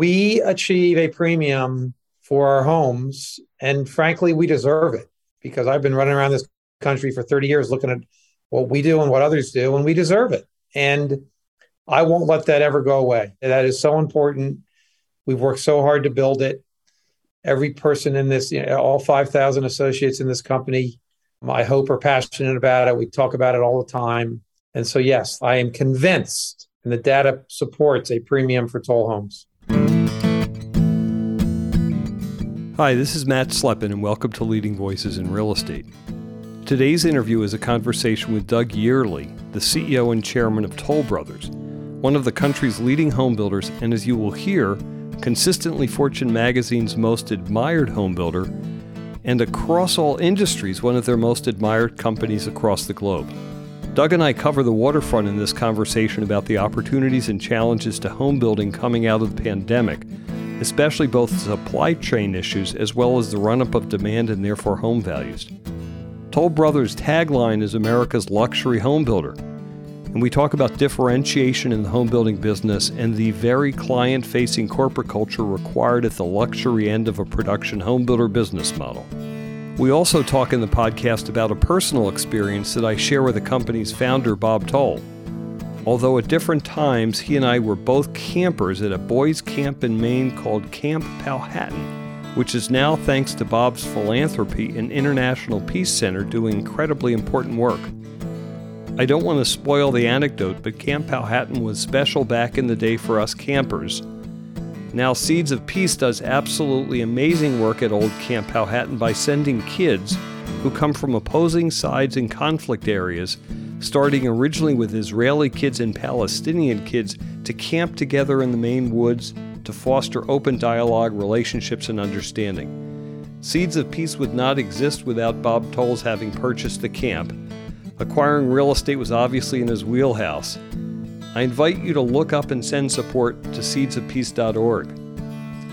we achieve a premium for our homes. And frankly, we deserve it because I've been running around this country for 30 years looking at what we do and what others do, and we deserve it. And I won't let that ever go away. That is so important. We've worked so hard to build it. Every person in this, you know, all 5,000 associates in this company, I hope are passionate about it. We talk about it all the time. And so, yes, I am convinced, and the data supports a premium for Toll Homes. Hi, this is Matt Slepin, and welcome to Leading Voices in Real Estate. Today's interview is a conversation with Doug Yearley, the CEO and chairman of Toll Brothers, one of the country's leading home builders, and as you will hear, consistently Fortune magazine's most admired home builder, and across all industries, one of their most admired companies across the globe. Doug and I cover the waterfront in this conversation about the opportunities and challenges to home building coming out of the pandemic especially both supply chain issues as well as the run up of demand and therefore home values. Toll Brothers' tagline is America's luxury home builder. And we talk about differentiation in the home building business and the very client facing corporate culture required at the luxury end of a production home builder business model. We also talk in the podcast about a personal experience that I share with the company's founder, Bob Toll. Although at different times, he and I were both campers at a boys' camp in Maine called Camp Powhatan, which is now, thanks to Bob's philanthropy, an international peace center doing incredibly important work. I don't want to spoil the anecdote, but Camp Powhatan was special back in the day for us campers. Now, Seeds of Peace does absolutely amazing work at Old Camp Powhatan by sending kids who come from opposing sides in conflict areas starting originally with Israeli kids and Palestinian kids to camp together in the Maine woods to foster open dialogue, relationships, and understanding. Seeds of Peace would not exist without Bob Tolls having purchased the camp. Acquiring real estate was obviously in his wheelhouse. I invite you to look up and send support to seedsofpeace.org.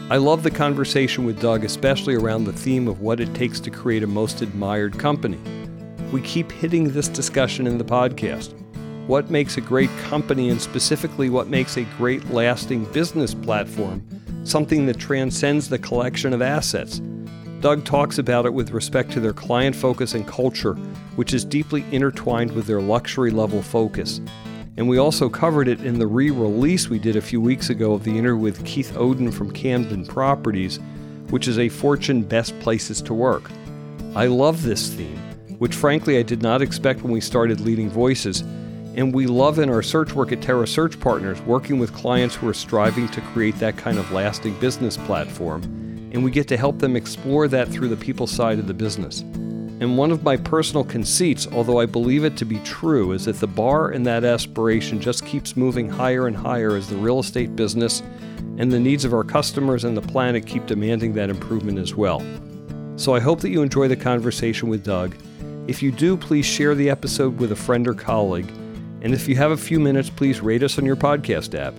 I love the conversation with Doug, especially around the theme of what it takes to create a most admired company we keep hitting this discussion in the podcast. What makes a great company, and specifically what makes a great lasting business platform, something that transcends the collection of assets? Doug talks about it with respect to their client focus and culture, which is deeply intertwined with their luxury level focus. And we also covered it in the re release we did a few weeks ago of the interview with Keith Oden from Camden Properties, which is a Fortune Best Places to Work. I love this theme which frankly I did not expect when we started Leading Voices. And we love in our search work at Terra Search Partners working with clients who are striving to create that kind of lasting business platform. And we get to help them explore that through the people side of the business. And one of my personal conceits, although I believe it to be true, is that the bar in that aspiration just keeps moving higher and higher as the real estate business and the needs of our customers and the planet keep demanding that improvement as well. So I hope that you enjoy the conversation with Doug if you do, please share the episode with a friend or colleague. And if you have a few minutes, please rate us on your podcast app.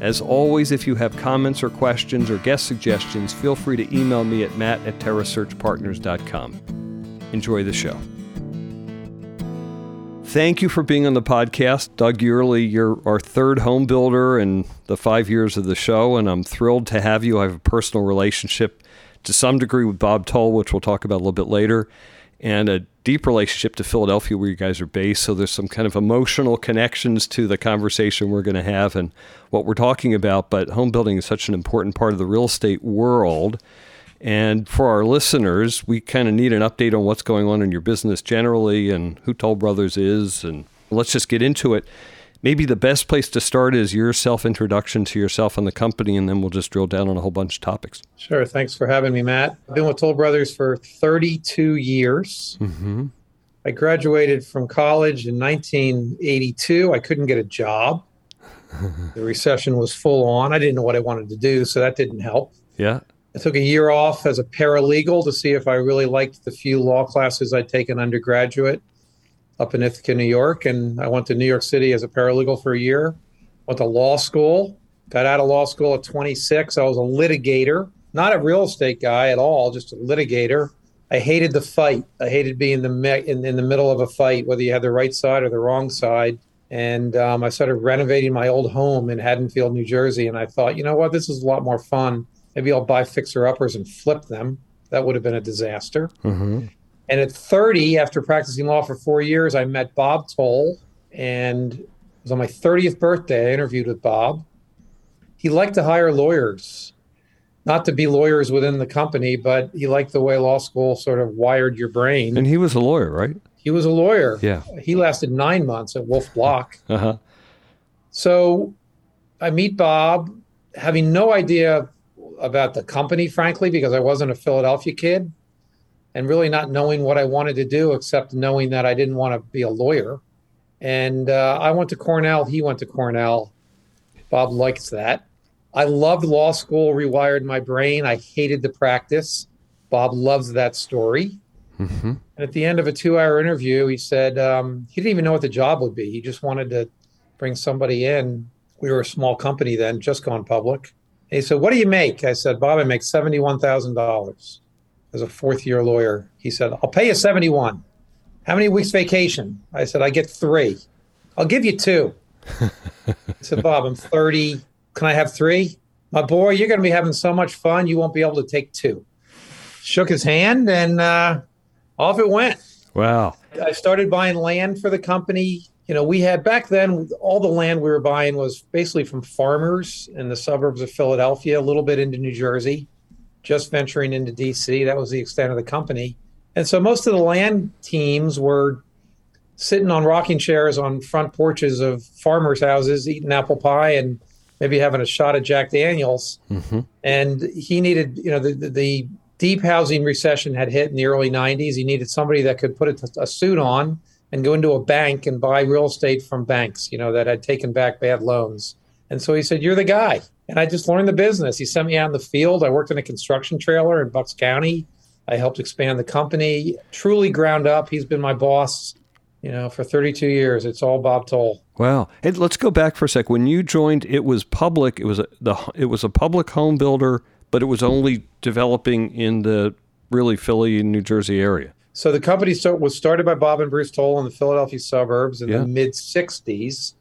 As always, if you have comments or questions or guest suggestions, feel free to email me at matt at terrasearchpartners.com. Enjoy the show. Thank you for being on the podcast. Doug Yearley, you're our third home builder in the five years of the show, and I'm thrilled to have you. I have a personal relationship to some degree with Bob Toll, which we'll talk about a little bit later and a deep relationship to Philadelphia where you guys are based. So there's some kind of emotional connections to the conversation we're going to have and what we're talking about. But home building is such an important part of the real estate world. And for our listeners, we kind of need an update on what's going on in your business generally and who Toll Brothers is. And let's just get into it maybe the best place to start is your self introduction to yourself and the company, and then we'll just drill down on a whole bunch of topics. Sure. Thanks for having me, Matt. I've been with Toll Brothers for 32 years. Mm-hmm. I graduated from college in 1982. I couldn't get a job. the recession was full on. I didn't know what I wanted to do, so that didn't help. Yeah. I took a year off as a paralegal to see if I really liked the few law classes I'd taken undergraduate up in Ithaca, New York. And I went to New York City as a paralegal for a year, went to law school, got out of law school at 26. I was a litigator, not a real estate guy at all, just a litigator. I hated the fight. I hated being the me- in, in the middle of a fight, whether you had the right side or the wrong side. And um, I started renovating my old home in Haddonfield, New Jersey. And I thought, you know what, this is a lot more fun. Maybe I'll buy fixer uppers and flip them. That would have been a disaster. Mm-hmm. And at 30, after practicing law for four years, I met Bob Toll. And it was on my 30th birthday, I interviewed with Bob. He liked to hire lawyers, not to be lawyers within the company, but he liked the way law school sort of wired your brain. And he was a lawyer, right? He was a lawyer. Yeah. He lasted nine months at Wolf Block. Uh huh. So I meet Bob, having no idea about the company, frankly, because I wasn't a Philadelphia kid and really not knowing what I wanted to do, except knowing that I didn't want to be a lawyer. And uh, I went to Cornell. He went to Cornell. Bob likes that. I loved law school, rewired my brain. I hated the practice. Bob loves that story. Mm-hmm. And at the end of a two hour interview, he said um, he didn't even know what the job would be. He just wanted to bring somebody in. We were a small company then, just gone public. He said, What do you make? I said, Bob, I make $71,000 as a fourth year lawyer. He said, I'll pay you 71. How many weeks vacation? I said, I get three. I'll give you two. I said, Bob, I'm 30. Can I have three? My boy, you're going to be having so much fun, you won't be able to take two. Shook his hand and uh, off it went. Wow. I started buying land for the company. You know, we had back then, all the land we were buying was basically from farmers in the suburbs of Philadelphia, a little bit into New Jersey, just venturing into DC. That was the extent of the company. And so most of the land teams were sitting on rocking chairs on front porches of farmers' houses, eating apple pie and maybe having a shot of Jack Daniels. Mm-hmm. And he needed, you know, the, the, the deep housing recession had hit in the early 90s. He needed somebody that could put a, a, suit on and go into a bank and buy real estate from banks, you know, that had taken back bad loans. And so he said, You're the guy. And I just learned the business. He sent me out in the field. I worked in a construction trailer in Bucks County. I helped expand the company, truly ground up. He's been my boss, you know, for 32 years. It's all Bob Toll. Wow. Hey, let's go back for a sec. When you joined, it was public. It was a, the it was a public home builder, but it was only developing in the really Philly and New Jersey area. So the company start, was started by Bob and Bruce Toll in the Philadelphia suburbs in Yeah. the mid 60s.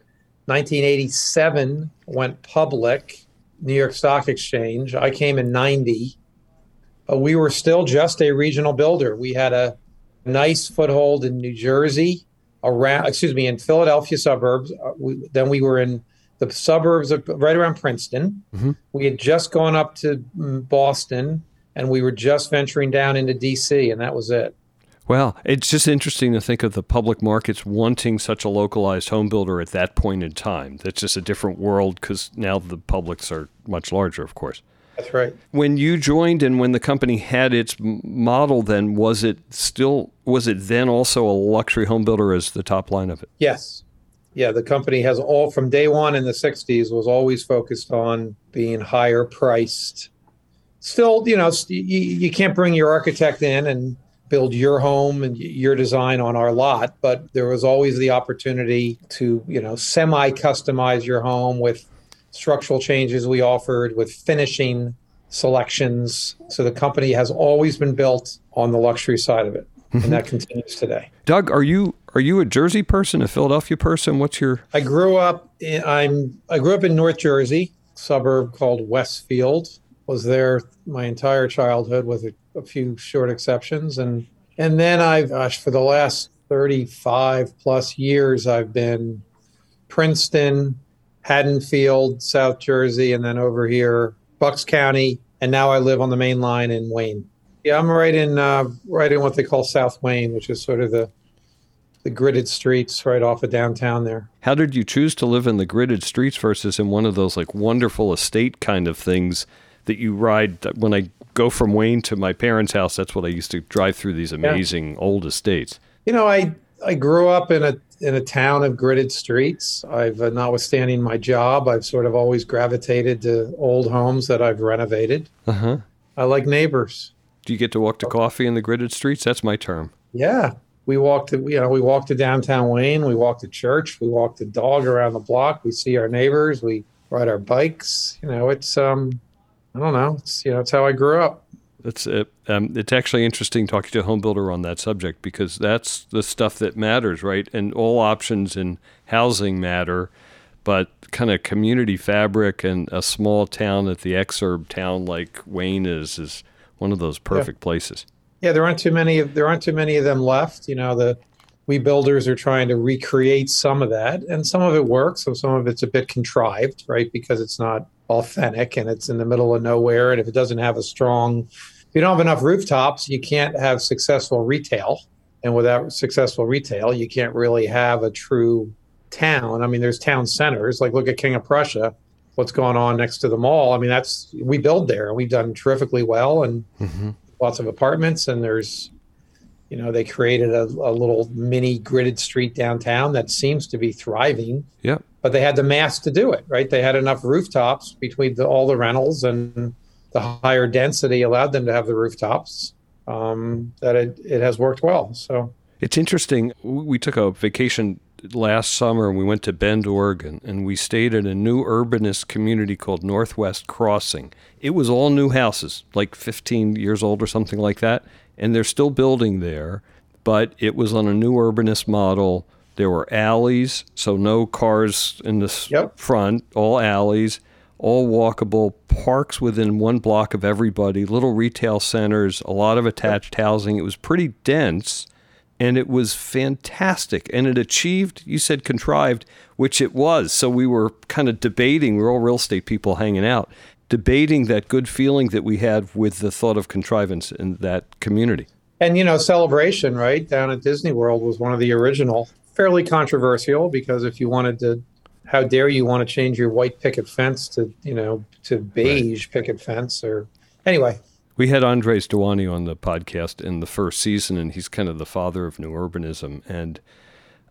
1987 went public, New York Stock Exchange. I came in 90, but we were still just a regional builder. We had a nice foothold in New Jersey, around, excuse me, in Philadelphia suburbs. Uh, we, then we were in the suburbs of right around Princeton. Mhm. We had just gone up to mm, Boston, and we were just venturing down into DC, and that was it. Wow. It's just interesting to think of the public markets wanting such a localized home builder at that point in time. That's just a different world because now the publics are much larger, of course. That's right. When you joined and when the company had its model, then was it still, was it then also a luxury home builder as the top line of it? Yes. Yeah, the company has all from day one in the 60s was always focused on being higher priced. Still, you know, you, you can't bring your architect in and build your home and your design on our lot, but there was always the opportunity to, you know, semi customize your home with structural changes we offered, with finishing selections. So the company has always been built on the luxury side of it, and mm-hmm. that continues today. Doug, are you are you a Jersey person, a Philadelphia person? What's your I grew up in, I'm I grew up in North Jersey, suburb called Westfield. Was there my entire childhood with a, a few short exceptions and and then I've gosh, for the last 35 plus years I've been Princeton, Haddonfield, South Jersey and then over here Bucks County and now I live on the main line in Wayne. Yeah, I'm right in uh, right in what they call South Wayne, which is sort of the the gridded streets right off of downtown there. How did you choose to live in the gridded streets versus in one of those like wonderful estate kind of things that you ride? When I go from Wayne to my parents' house, that's what I used to drive through these amazing old estates. You know, I I grew up in a in a town of gridded streets. I've uh, notwithstanding my job, I've sort of always gravitated to old homes that I've renovated. Uh huh. I like neighbors. Do you get to walk to coffee in the gridded streets? That's my term. Yeah, we walk to you know we walk to downtown Wayne. We walk to church. We walk the dog around the block. We see our neighbors. We ride our bikes. You know, it's um, I don't know. It's you know, it's how I grew up. It's it, um, it's actually interesting talking to a home builder on that subject because that's the stuff that matters, right? And all options in housing matter, but kind of community fabric and a small town at the exurb town like Wayne is is one of those perfect yeah. places. Yeah, there aren't too many of there aren't too many of them left. You know, the we builders are trying to recreate some of that, and some of it works, so some of it's a bit contrived, right? Because it's not authentic and it's in the middle of nowhere. And if it doesn't have a strong, if you don't have enough rooftops, you can't have successful retail. And without successful retail, you can't really have a true town. I mean, there's town centers. Like look at King of Prussia, what's going on next to the mall. I mean, that's we build there. And we've done terrifically well, and mm-hmm. lots of apartments. And there's, you know, they created a, a little mini gridded street downtown that seems to be thriving. Yeah but they had the mass to do it, right? They had enough rooftops between the, all the rentals and the higher density allowed them to have the rooftops. Um, that it, it has worked well. So it's interesting. We took a vacation last summer and we went to Bend, Oregon, and we stayed in a new urbanist community called Northwest Crossing. It was all new houses, like 15 years old or something like that, and they're still building there, but it was on a new urbanist model there were alleys, so no cars in the yep. front, all alleys, all walkable, parks within one block of everybody, little retail centers, a lot of attached yep. housing. It was pretty dense and it was fantastic. And it achieved, you said contrived, which it was. So we were kind of debating, we were all real estate people hanging out, debating that good feeling that we had with the thought of contrivance in that community. And you know, celebration, right, down at Disney World was one of the original fairly controversial because if you wanted to, how dare you want to change your white picket fence to, you know, to beige right. picket fence or anyway. We had Andres Duany on the podcast in the first season, and he's kind of the father of new urbanism. And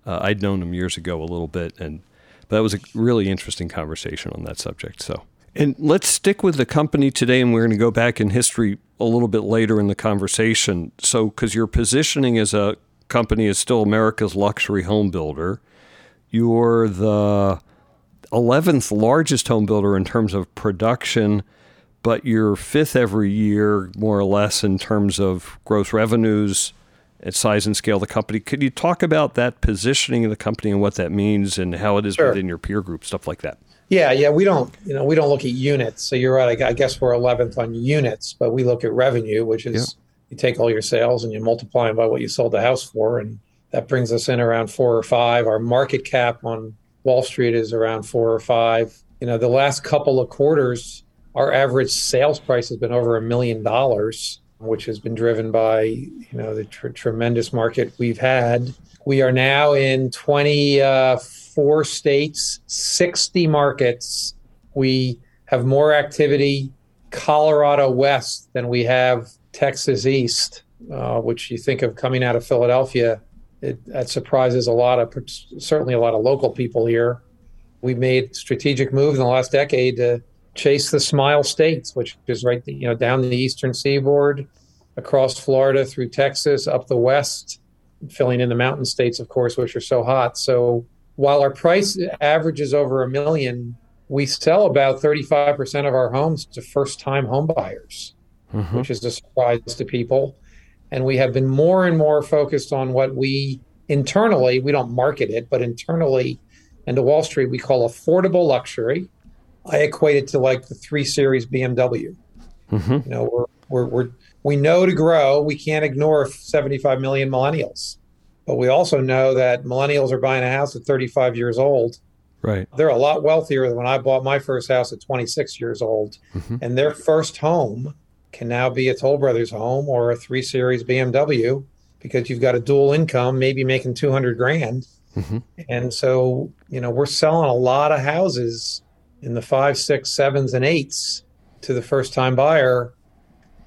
uh, I'd known him years ago a little bit, and but that was a really interesting conversation on that subject. So, and let's stick with the company today, and we're going to go back in history a little bit later in the conversation. So, because your positioning as a company is still America's luxury home builder. You're the 11th largest home builder in terms of production, but you're fifth every year, more or less, in terms of gross revenues at size and scale of the company. Could you talk about that positioning of the company and what that means and how it is sure. within your peer group, stuff like that? Yeah, yeah, we don't, you know, we don't look at units. So you're right. I guess we're 11th on units, but we look at revenue, which is you take all your sales and you multiply them by what you sold the house for, and that brings us in around four or five. Our market cap on Wall Street is around four or five. You know, the last couple of quarters, our average sales price has been over a million dollars, which has been driven by you know the tr- tremendous market we've had. We are now in 24 states, 60 markets. We have more activity Colorado West than we have Texas East, uh, which you think of coming out of Philadelphia, it, that surprises a lot of certainly a lot of local people here. We made strategic moves in the last decade to chase the Smile States, which is right you know down the eastern seaboard, across Florida through Texas, up the west, filling in the mountain states, of course, which are so hot. So while our price averages over a million, we sell about 35% of our homes to first-time home buyers mm-hmm. which is a surprise to people. And we have been more and more focused on what we internally, we don't market it, but internally and to Wall Street, we call affordable luxury. I equate it to like the three series BMW. Mm-hmm. You know, we're, we're, we're, we know to grow, we can't ignore 75 million millennials. But we also know that millennials are buying a house at 35 years old. Right. They're a lot wealthier than when I bought my first house at 26 years old. Mm-hmm. And their first home can now be a Toll Brothers home or a three series BMW because you've got a dual income, maybe making 200 grand. Mm-hmm. And so, you know, we're selling a lot of houses in the five, six, sevens, and eights to the first time buyer.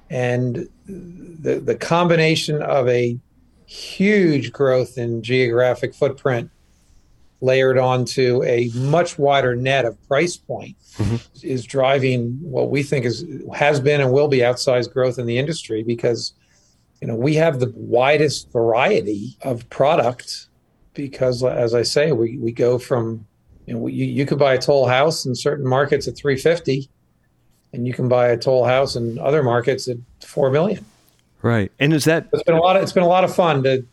And the, the combination of a huge growth in geographic footprint layered onto a much wider net of price point mm-hmm. is driving what we think is has been and will be outsized growth in the industry because you know we have the widest variety of product because as I say we we go from you know you, you could buy a toll house in certain markets at 350 and you can buy a toll house in other markets at four million. Right, and is that it's been a lot of it's been a lot of fun to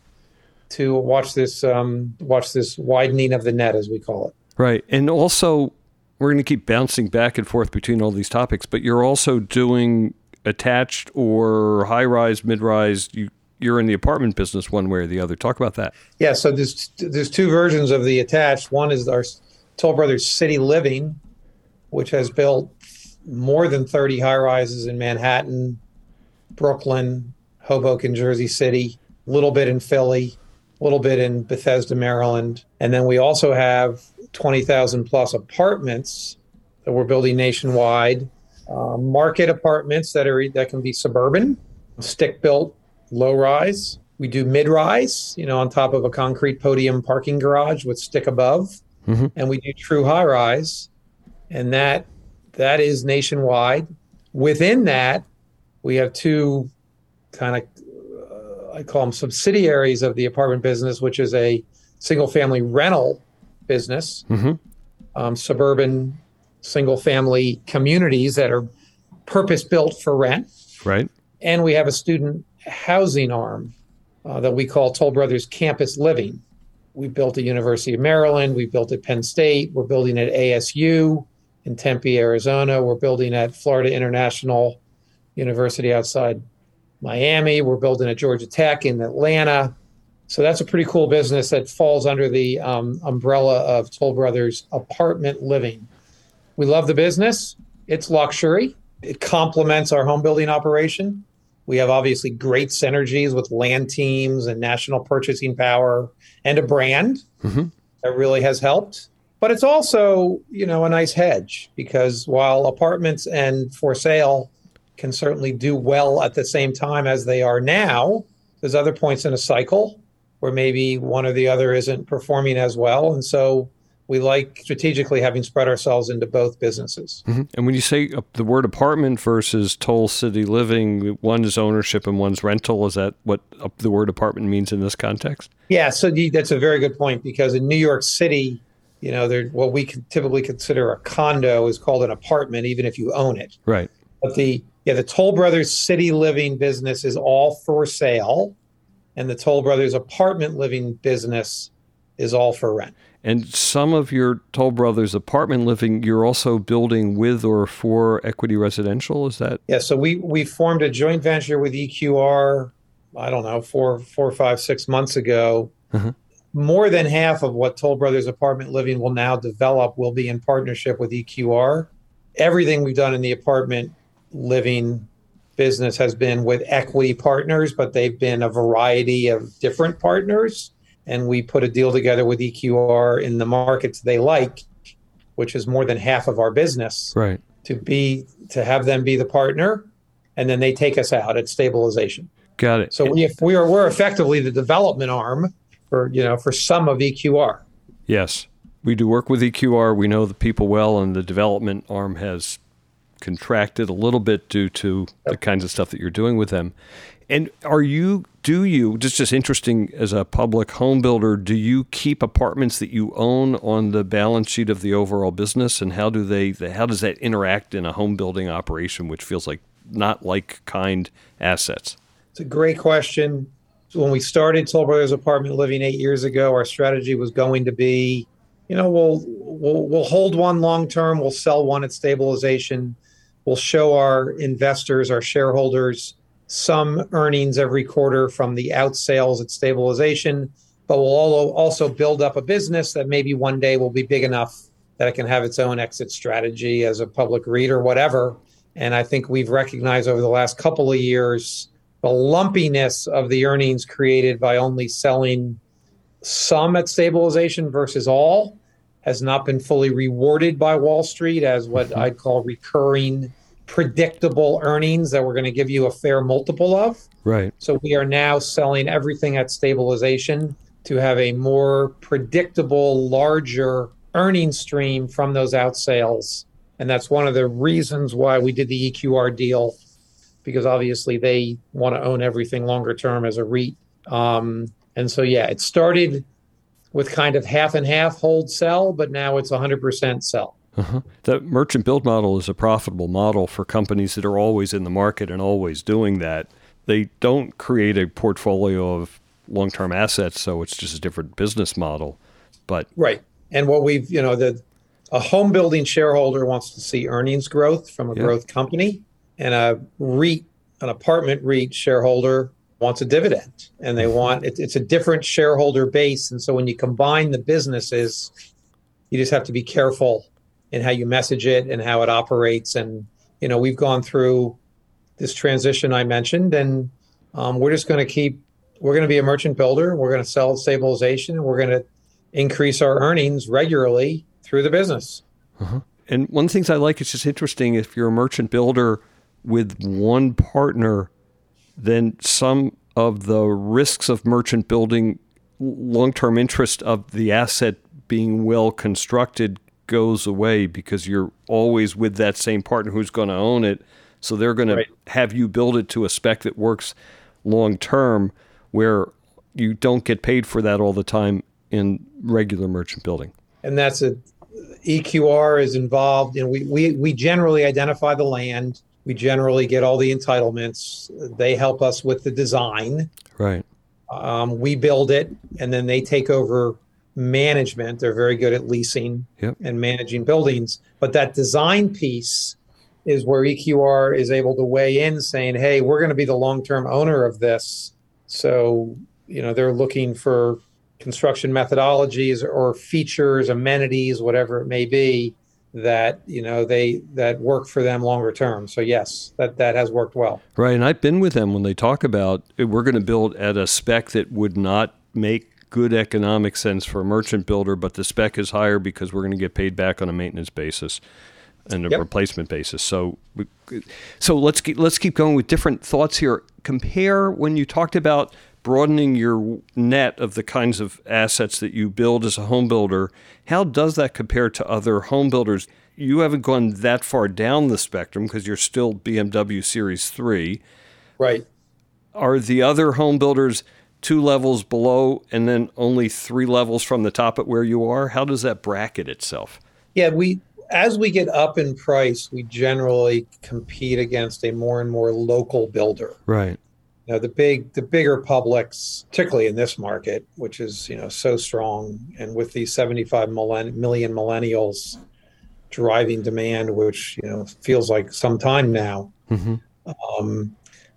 to watch this um, watch this widening of the net as we call it. Right, and also we're going to keep bouncing back and forth between all these topics, but you're also doing attached or high rise, mid rise. You you're in the apartment business one way or the other. Talk about that. Yeah, so there's there's two versions of the attached. One is our Toll Brothers City Living, which has built more than 30 high rises in Manhattan, Brooklyn, Hoboken, Jersey City, a little bit in Philly, a little bit in Bethesda, Maryland. And then we also have 20,000 plus apartments that we're building nationwide, uh, market apartments that are that can be suburban, stick built, low rise. We do mid rise, you know, on top of a concrete podium parking garage with stick above, mm-hmm. and we do true high rise, and that that is nationwide. Within that, we have two kind of I call them subsidiaries of the apartment business, which is a single family rental business, mm-hmm. um, suburban single family communities that are purpose built for rent. Right. And we have a student housing arm uh, that we call Toll Brothers Campus Living. We built at University of Maryland. We built at Penn State. We're building at ASU in Tempe, Arizona. We're building at Florida International University outside Miami. We're building at Georgia Tech in Atlanta. So that's a pretty cool business that falls under the um, umbrella of Toll Brothers Apartment Living. We love the business. It's luxury. It complements our home building operation. We have obviously great synergies with land teams and national purchasing power and a brand mm-hmm. that really has helped. But it's also, you know, a nice hedge because while apartments and for sale can certainly do well at the same time as they are now, there's other points in a cycle where maybe one or the other isn't performing as well. And so we like strategically having spread ourselves into both businesses. Mm-hmm. And when you say uh, the word apartment versus toll city living, one is ownership and one's rental. Is that what uh, the word apartment means in this context? Yeah, so that's a very good point because in New York City, you know, what we typically consider a condo is called an apartment, even if you own it. Right. But the yeah, the Toll Brothers City Living business is all for sale and the Toll Brothers apartment living business is all for rent. And some of your Toll Brothers apartment living, you're also building with or for Equity Residential. Is that? Yeah. So we we formed a joint venture with EQR. I don't know four four five six months ago. Uh-huh. More than half of what Toll Brothers apartment living will now develop will be in partnership with EQR. Everything we've done in the apartment living business has been with equity partners, but they've been a variety of different partners. And we put a deal together with EQR in the markets they like, which is more than half of our business. Right. To be to have them be the partner, and then they take us out at stabilization. Got it. So we if we are we're effectively the development arm for you know for some of EQR. Yes, we do work with EQR. We know the people well, and the development arm has contracted a little bit due to the kinds of stuff that you're doing with them. And are you, do you, just just interesting as a public home builder, do you keep apartments that you own on the balance sheet of the overall business? And how do they, how does that interact in a home building operation, which feels like not like kind assets? It's a great question. When we started Toll Brothers Apartment Living eight years ago, our strategy was going to be, you know, we'll we'll, we'll hold one long term, we'll sell one at stabilization, We'll show our investors, our shareholders, some earnings every quarter from the out sales at stabilization, but we'll also build up a business that maybe one day will be big enough that it can have its own exit strategy as a public REIT or whatever. And I think we've recognized over the last couple of years the lumpiness of the earnings created by only selling some at stabilization versus all has not been fully rewarded by Wall Street as what mm-hmm. I'd call recurring predictable earnings that we're going to give you a fair multiple of. Right. So we are now selling everything at stabilization to have a more predictable, larger earning stream from those out sales. And that's one of the reasons why we did the EQR deal, because obviously they want to own everything longer term as a REIT. Um, and so, yeah, it started with kind of half and half hold sell, but now it's 100% sell. Uh-huh. The merchant build model is a profitable model for companies that are always in the market and always doing that. They don't create a portfolio of long term assets, so it's just a different business model. But right, and what we've you know the a home building shareholder wants to see earnings growth from a yeah. growth company, and a REIT, an apartment REIT shareholder wants a dividend, and they mm-hmm. want it, it's a different shareholder base, and so when you combine the businesses, you just have to be careful in how you message it and how it operates. And you know, we've gone through this transition I mentioned, and um, we're just going to keep. We're going to be a merchant builder. We're going to sell stabilization. and We're going to increase our earnings regularly through the business. Uh-huh. And one of the things I like is just interesting. If you're a merchant builder with one partner, then some of the risks of merchant building, long term interest of the asset being well constructed goes away because you're always with that same partner who's going to own it. So they're going right. to have you build it to a spec that works long term where you don't get paid for that all the time in regular merchant building. And that's a EQR is involved. You know, we, we, we generally identify the land. We generally get all the entitlements. They help us with the design. Right. Um, we build it, and then they take over management. They're very good at leasing yep. and managing buildings. But that design piece is where EQR is able to weigh in, saying, "Hey, we're going to be the long-term owner of this." So you know they're looking for construction methodologies or features, amenities, whatever it may be that you know they that work for them longer term. So yes, that that has worked well. Right, and I've been with them when they talk about eh, we're going to build at a spec that would not make good economic sense for a merchant builder, but the spec is higher because we're going to get paid back on a maintenance basis and a yep. replacement basis. So, so let's keep, let's keep going with different thoughts here. Compare when you talked about broadening your net of the kinds of assets that you build as a home builder. How does that compare to other home builders? You haven't gone that far down the spectrum because you're still BMW Series Three. Right. Are the other home builders? two levels below and then only three levels from the top at where you are? How does that bracket itself? Yeah, we as we get up in price, we generally compete against a more and more local builder. Right. You know, the big the bigger publics, particularly in this market, which is, you know, so strong and with these 75 million millennials driving demand, which, you know, feels like some time now. Mm-hmm. Um,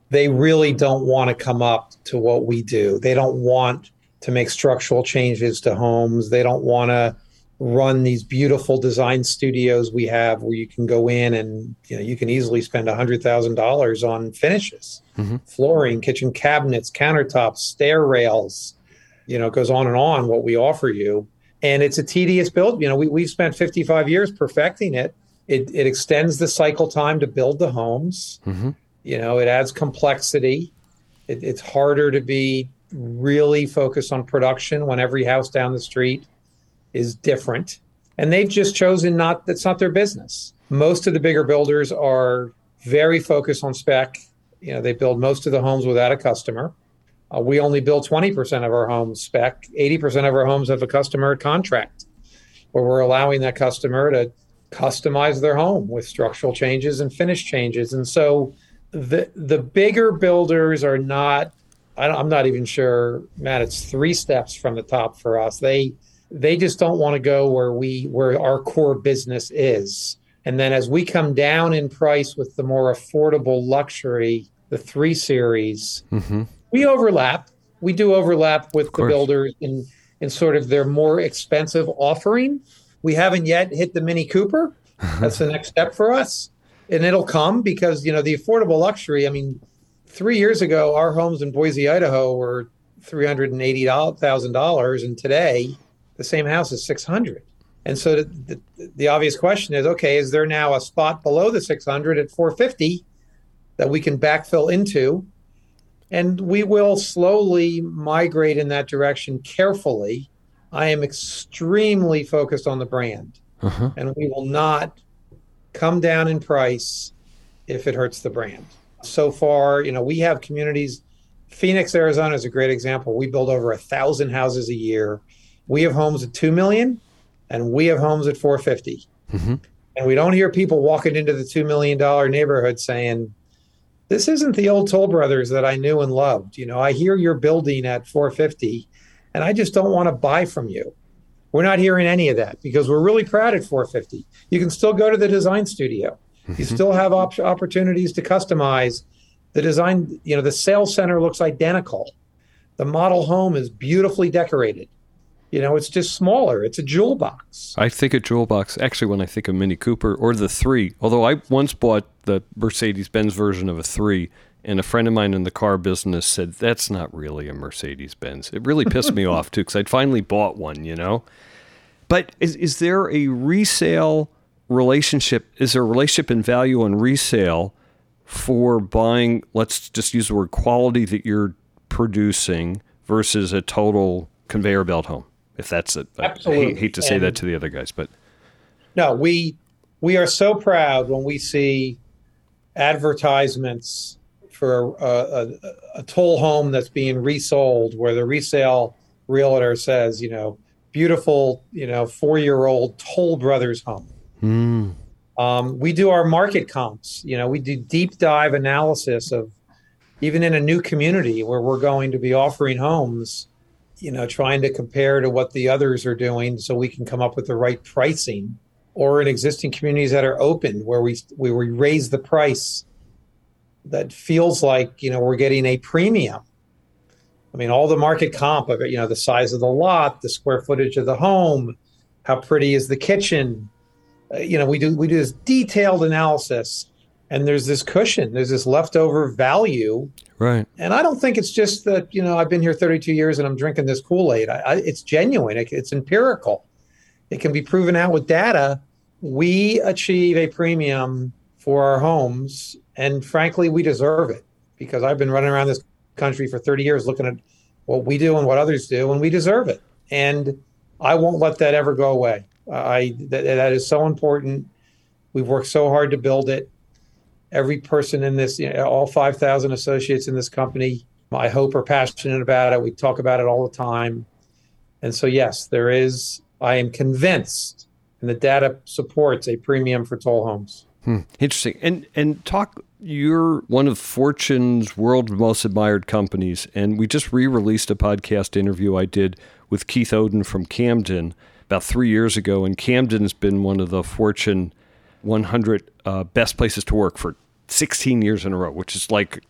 they really don't want to come up to what we do. They don't want to make structural changes to homes. They don't want to run these beautiful design studios we have where you can go in and you know you can easily spend a $100,000 on finishes. Mm-hmm. Flooring, kitchen cabinets, countertops, stair rails, you know, it goes on and on what we offer you. And it's a tedious build. You know, we, we've spent 55 years perfecting it. It, it extends the cycle time to build the homes. Mm-hmm. You know, it adds complexity. It, it's harder to be really focused on production when every house down the street is different. And they've just chosen not, that's not their business. Most of the bigger builders are very focused on spec. You know, they build most of the homes without a customer. Uh, we only build 20% of our homes spec. 80% of our homes have a customer contract where we're allowing that customer to customize their home with structural changes and finish changes. And so the the bigger builders are not I am not even sure matt it's three steps from the top for us they they just don't want to go where we where our core business is. And then as we come down in price with the more affordable luxury the three series mm-hmm. we overlap. We do overlap with the builders in in sort of their more expensive offering. We haven't yet hit the mini cooper. That's the next step for us. And it'll come because you know the affordable luxury. I mean, three years ago, our homes in Boise, Idaho, were three hundred and eighty thousand dollars, and today the same house is six hundred. And so the, the, the, obvious question is, okay, is there now a spot below the six hundred at four fifty that we can backfill into? And we will slowly migrate in that direction carefully. I am extremely focused on the brand, uh-huh. and we will not come down in price if it hurts the brand. So far, you know, we have communities. Phoenix, Arizona is a great example. We build over a thousand houses a year. We have homes at two million, and we have homes at 450. Mm-hmm. And we don't hear people walking into the $2 million neighborhood saying, this isn't the old Toll Brothers that I knew and loved. You know, I hear you're building at 450 and I just don't want to buy from you. We're not hearing any of that because we're really proud at 450. You can still go to the design studio. You mm-hmm. still have op- opportunities to customize. The design, you know, the sales center looks identical. The model home is beautifully decorated. You know, it's just smaller. It's a jewel box. I think a jewel box. Actually, when I think of Mini Cooper or the three, although I once bought the Mercedes Benz version of a three, and a friend of mine in the car business said that's not really a Mercedes Benz. It really pissed me off too because I'd finally bought one, you know. But is is there a resale relationship? Is there a relationship in value on resale for buying? Let's just use the word quality that you're producing versus a total conveyor belt home. If that's it, I hate, hate to say and that to the other guys, but no, we we are so proud when we see advertisements for a, a, a toll home that's being resold, where the resale realtor says, you know, beautiful, you know, four year old Toll Brothers home. Mm. Um, we do our market comps. You know, we do deep dive analysis of even in a new community where we're going to be offering homes, you know, trying to compare to what the others are doing so we can come up with the right pricing or in existing communities that are open where we where we raise the price that feels like, you know, we're getting a premium. I mean, all the market comp of it, you know, the size of the lot, the square footage of the home, how pretty is the kitchen. Uh, you know, we do we do this detailed analysis and there's this cushion there's this leftover value. Right. And i don't think it's just that you know i've been here 32 years and i'm drinking this kool-aid. I, I, it's genuine. It, it's empirical. It can be proven out with data. We achieve a premium for our homes and frankly we deserve it because i've been running around this country for 30 years looking at what we do and what others do and we deserve it. And i won't let that ever go away. I that, that is so important. We've worked so hard to build it every person in this, you know, all 5,000 associates in this company, I hope are passionate about it. We talk about it all the time. And so, yes, there is, I am convinced, and the data supports a premium for toll homes. Hmm. Interesting. And and talk. You're one of Fortune's world's most admired companies, and we just re-released a podcast interview I did with Keith Oden from Camden about three years ago. And Camden's been one of the Fortune 100 uh, best places to work for 16 years in a row, which is like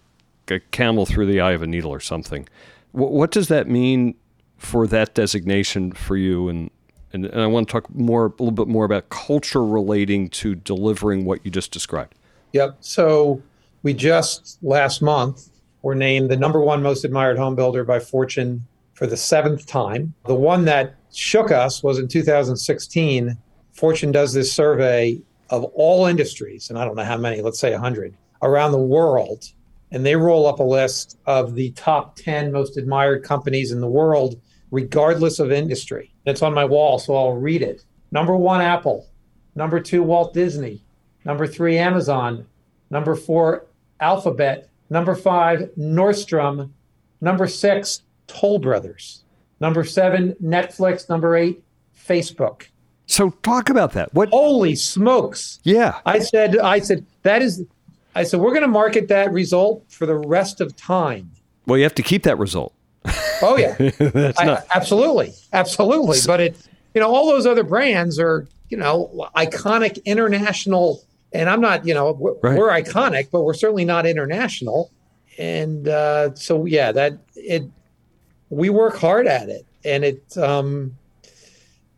a camel through the eye of a needle or something. W- what does that mean for that designation for you? And, and, and I want to talk more, a little bit more about culture relating to delivering what you just described. Yep. So we just last month were named the number one most admired home builder by Fortune for the seventh time. The one that shook us was in 2016. Fortune does this survey of all industries, and I don't know how many, let's say 100, around the world. And they roll up a list of the top 10 most admired companies in the world, regardless of industry. It's on my wall, so I'll read it. Number one, Apple. Number two, Walt Disney. Number three, Amazon. Number four, Alphabet. Number five, Nordstrom. Number six, Toll Brothers. Number seven, Netflix. Number eight, Facebook. So talk about that. What? Holy smokes! Yeah, I said. I said that is. I said we're going to market that result for the rest of time. Well, you have to keep that result. Oh yeah, That's I, not... absolutely, absolutely. So, but it, you know, all those other brands are, you know, iconic international. And I'm not, you know, we're, right. we're iconic, but we're certainly not international. And uh, so, yeah, that it. We work hard at it, and it. Um,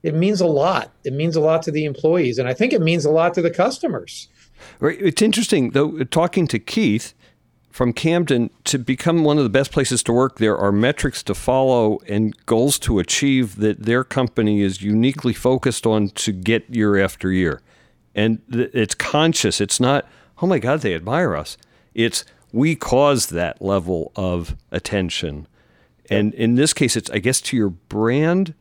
it means a lot. It means a lot to the employees, and I think it means a lot to the customers. Right. It's interesting though. Talking to Keith from Camden to become one of the best places to work, there are metrics to follow and goals to achieve that their company is uniquely focused on to get year after year, and it's conscious. It's not, oh my God, they admire us. It's we cause that level of attention. And in this case, it's, I guess, to your brand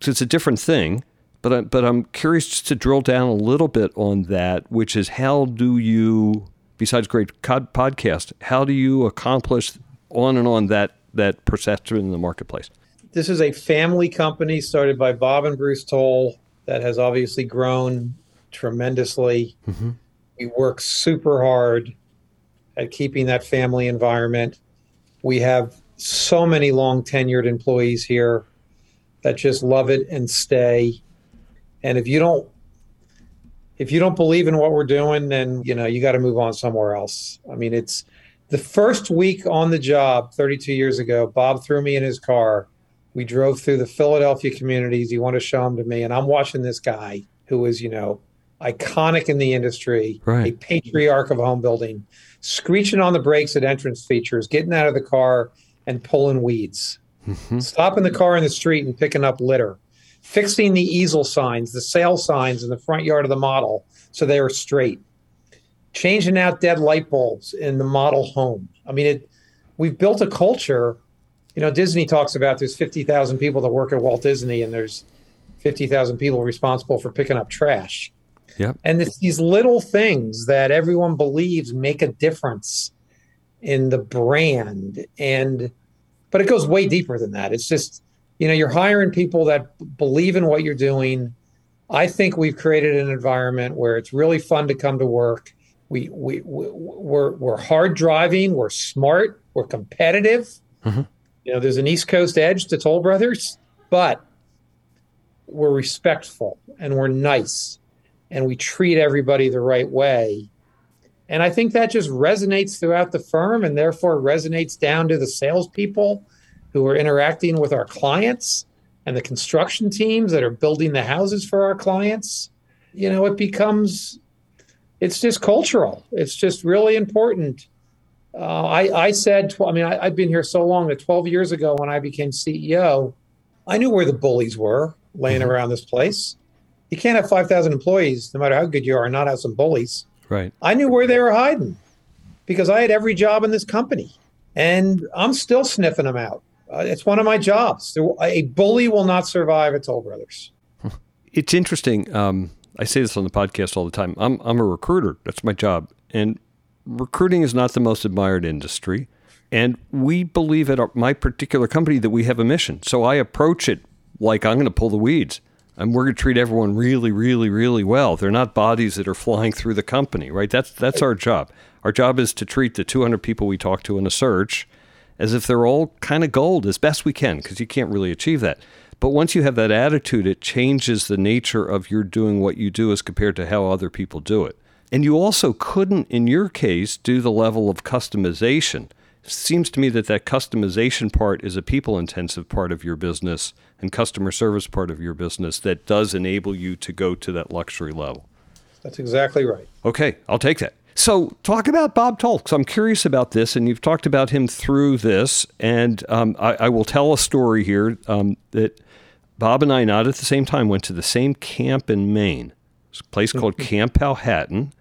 so it's a different thing. But I, but I'm curious just to drill down a little bit on that, which is how do you, besides great podcast, how do you accomplish on and on that that perception in the marketplace? This is a family company started by Bob and Bruce Toll that has obviously grown tremendously. Mm-hmm. We work super hard at keeping that family environment. We have so many long tenured employees here that just love it and stay. And if you don't if you don't believe in what we're doing, then you know you got to move on somewhere else. I mean, it's the first week on the job 32 years ago. Bob threw me in his car. We drove through the Philadelphia communities. He wanted to show them to me, and I'm watching this guy who is, you know, iconic in the industry, right. a patriarch of home building, screeching on the brakes at entrance features, getting out of the car and pulling weeds, mm-hmm. stopping the car in the street and picking up litter, fixing the easel signs, the sale signs in the front yard of the model so they are straight, changing out dead light bulbs in the model home. I mean, it, we've built a culture. You know, Disney talks about there's 50,000 people that work at Walt Disney and there's 50,000 people responsible for picking up trash. Yep. And it's these little things that everyone believes make a difference in the brand. And, but it goes way deeper than that. It's just, you know, you're hiring people that believe in what you're doing. I think we've created an environment where it's really fun to come to work. We, we, we we're, we're hard driving, we're smart, we're competitive. Mm-hmm. You know, there's an East Coast edge to Toll Brothers, but we're respectful and we're nice and we treat everybody the right way. And I think that just resonates throughout the firm and therefore resonates down to the salespeople who are interacting with our clients and the construction teams that are building the houses for our clients. You know, it becomes, it's just cultural. It's just really important. Uh, I, I said, I mean, I, I've been here so long that 12 years ago when I became CEO, I knew where the bullies were laying mm-hmm. around this place you can't have 5,000 employees, no matter how good you are, and not have some bullies. Right. I knew where they were hiding because I had every job in this company and I'm still sniffing them out. Uh, it's one of my jobs. A bully will not survive at Toll Brothers. It's interesting. Um, I say this on the podcast all the time. I'm, I'm a recruiter. That's my job. And recruiting is not the most admired industry. And we believe at our, my particular company that we have a mission. So I approach it like I'm going to pull the weeds and we're going to treat everyone really, really, really well. They're not bodies that are flying through the company, right? That's that's our job. Our job is to treat the 200 people we talk to in a search as if they're all kind of gold as best we can, because you can't really achieve that. But once you have that attitude, it changes the nature of your doing what you do as compared to how other people do it. And you also couldn't, in your case, do the level of customization seems to me that that customization part is a people intensive part of your business and customer service part of your business that does enable you to go to that luxury level. That's exactly right. Okay, I'll take that. So, talk about Bob because I'm curious about this, and you've talked about him through this. And um, I, I, will tell a story here um, that Bob and I, not at the same time, went to the same camp in Maine. It's a place called Camp Powhatan.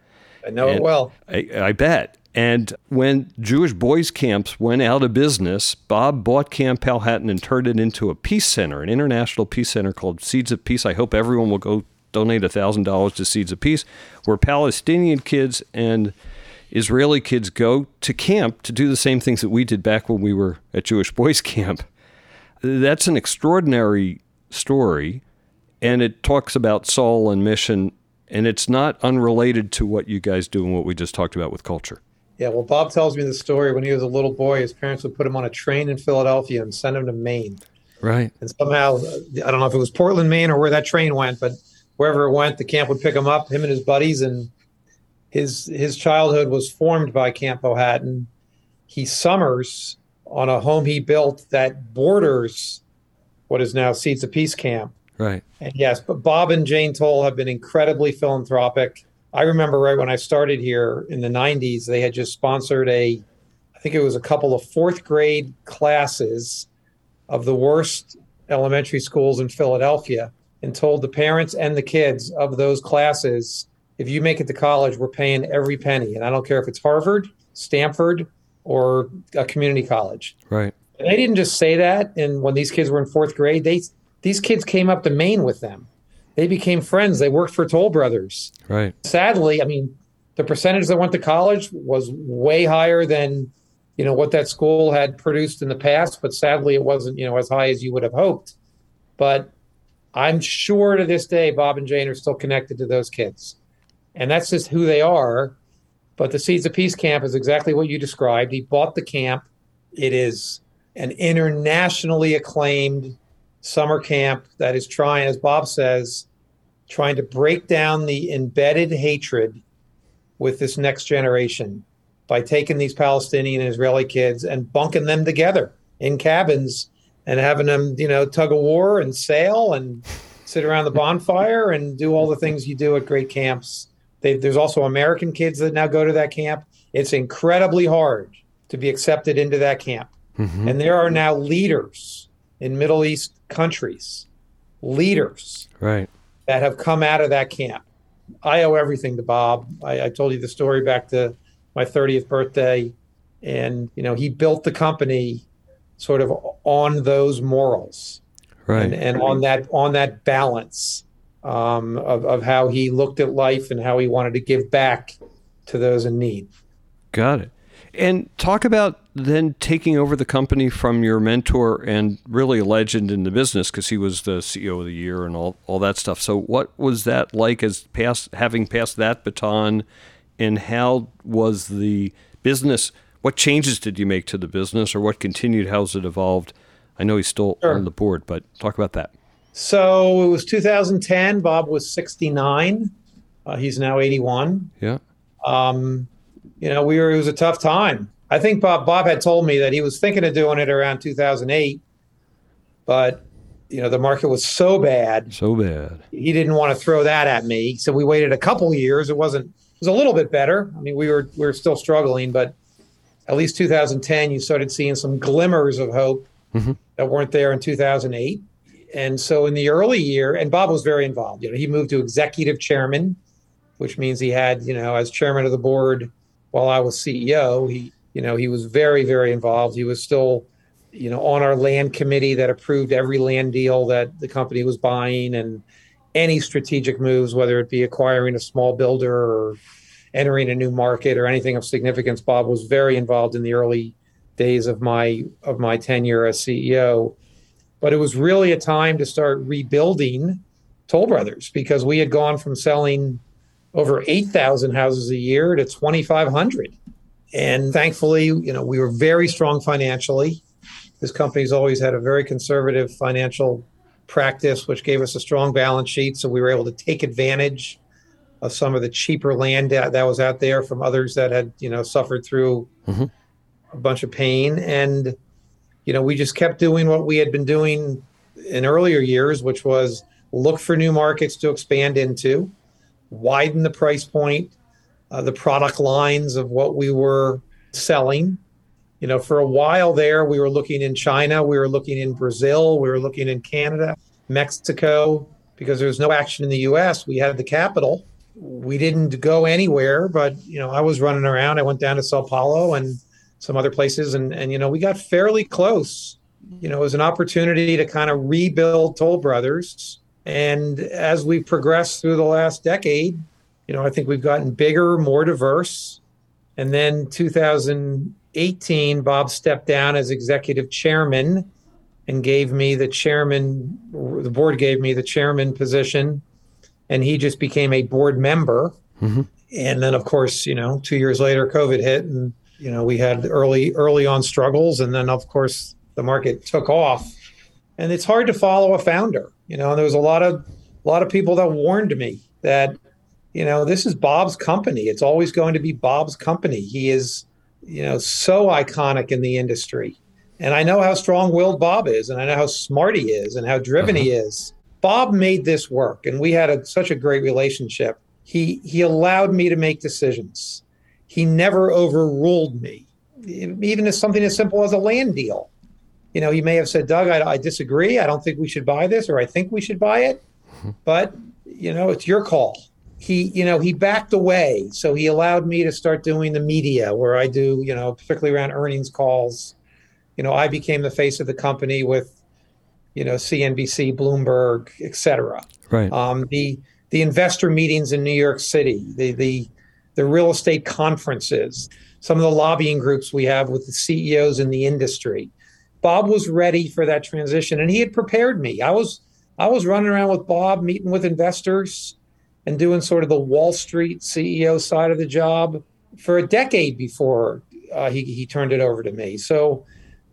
I know it well. I, I bet. And when Jewish boys' camps went out of business, Bob bought Camp Powhatan and turned it into a peace center, an international peace center called Seeds of Peace. I hope everyone will go donate $1,000 to Seeds of Peace, where Palestinian kids and Israeli kids go to camp to do the same things that we did back when we were at Jewish boys' camp. That's an extraordinary story, and it talks about soul and mission, and it's not unrelated to what you guys do and what we just talked about with culture. Yeah, well, Bob tells me the story when he was a little boy. His parents would put him on a train in Philadelphia and send him to Maine. Right. And somehow, I don't know if it was Portland, Maine, or where that train went, but wherever it went, the camp would pick him up, him and his buddies, and his his childhood was formed by Camp Powhatan. He summers on a home he built that borders what is now Seeds of Peace Camp. Right. And yes, but Bob and Jane Toll have been incredibly philanthropic I remember right when I started here in the 90s, they had just sponsored a, I think it was a couple of fourth grade classes of the worst elementary schools in Philadelphia and told the parents and the kids of those classes if you make it to college, we're paying every penny. And I don't care if it's Harvard, Stanford, or a community college. Right. And they didn't just say that. And when these kids were in fourth grade, they these kids came up to Maine with them they became friends. They worked for Toll Brothers. Right. Sadly, I mean, the percentage that went to college was way higher than you know what that school had produced in the past. But sadly, it wasn't you know as high as you would have hoped. But I'm sure to this day, Bob and Jane are still connected to those kids. And that's just who they are. But the Seeds of Peace camp is exactly what you described. He bought the camp. It is an internationally acclaimed summer camp that is trying, as Bob says, trying to break down the embedded hatred with this next generation by taking these Palestinian and Israeli kids and bunking them together in cabins and having them, you know, tug a war and sail and sit around the bonfire and do all the things you do at great camps. They, there's also American kids that now go to that camp. It's incredibly hard to be accepted into that camp. Mm-hmm. And there are now leaders in Middle East countries, leaders right. that have come out of that camp. I owe everything to Bob. I, I told you the story back to my 30th birthday. And, you know, he built the company sort of on those morals. Right. And, and on that on that balance um, of, of how he looked at life and how he wanted to give back to those in need. Got it. And talk about then taking over the company from your mentor and really a legend in the business because he was the CEO of the year and all, all that stuff. So, what was that like as past having passed that baton, and how was the business? What changes did you make to the business, or what continued? How's it evolved? I know he's still sure. on the board, but talk about that. So it was 2010. Bob was 69. Uh, he's now 81. Yeah. Um, you know, we were, it was a tough time. I think Bob Bob had told me that he was thinking of doing it around 2008, but you know the market was so bad, so bad. He didn't want to throw that at me, so we waited a couple years. It wasn't. It was a little bit better. I mean, we were we were still struggling, but at least 2010, you started seeing some glimmers of hope mm-hmm. that weren't there in 2008. And so in the early year, and Bob was very involved. You know, he moved to executive chairman, which means he had, you know, as chairman of the board while I was CEO, he, you know, he was very, very involved. He was still, you know, on our land committee that approved every land deal that the company was buying and any strategic moves, whether it be acquiring a small builder or entering a new market or anything of significance. Bob was very involved in the early days of my of my tenure as CEO. But it was really a time to start rebuilding Toll Brothers because we had gone from selling over 8,000 houses a year to 2,500. And thankfully, you know, we were very strong financially. This company's always had a very conservative financial practice, which gave us a strong balance sheet. So we were able to take advantage of some of the cheaper land that, that was out there from others that had, you know, suffered through mm-hmm. a bunch of pain. And, you know, we just kept doing what we had been doing in earlier years, which was look for new markets to expand into widen the price point, uh, the product lines of what we were selling. You know, for a while there, we were looking in China, we were looking in Brazil, we were looking in Canada, Mexico, because there was no action in the US. We had the capital. We didn't go anywhere, but, you know, I was running around. I went down to Sao Paulo and some other places, and, and you know, we got fairly close. You know, it was an opportunity to kind of rebuild Toll Brothers and as we progressed through the last decade, you know, I think we've gotten bigger, more diverse. And then 2018, Bob stepped down as executive chairman and gave me the chairman, the board gave me the chairman position, and he just became a board member. Mm-hmm. And then, of course, you know, two years later, COVID hit, and you know, we had early early on struggles, and then of course the market took off. And it's hard to follow a founder. You know, and there was a lot of a lot of people that warned me that, you know, this is Bob's company. It's always going to be Bob's company. He is, you know, so iconic in the industry. And I know how strong-willed Bob is, and I know how smart he is, and how driven uh-huh. he is. Bob made this work, and we had a, such a great relationship. He he allowed me to make decisions. He never overruled me, even as something as simple as a land deal you know, he may have said, Doug, I, I disagree. I don't think we should buy this, or I think we should buy it. Mm-hmm. But, you know, it's your call. He, you know, he backed away. So he allowed me to start doing the media where I do, you know, particularly around earnings calls. You know, I became the face of the company with, you know, CNBC, Bloomberg, et cetera. Right. Um, the the investor meetings in New York City, the the the real estate conferences, some of the lobbying groups we have with the CEOs in the industry. Bob was ready for that transition and he had prepared me. I was I was running around with Bob, meeting with investors and doing sort of the Wall Street CEO side of the job for a decade before uh, he, he turned it over to me. So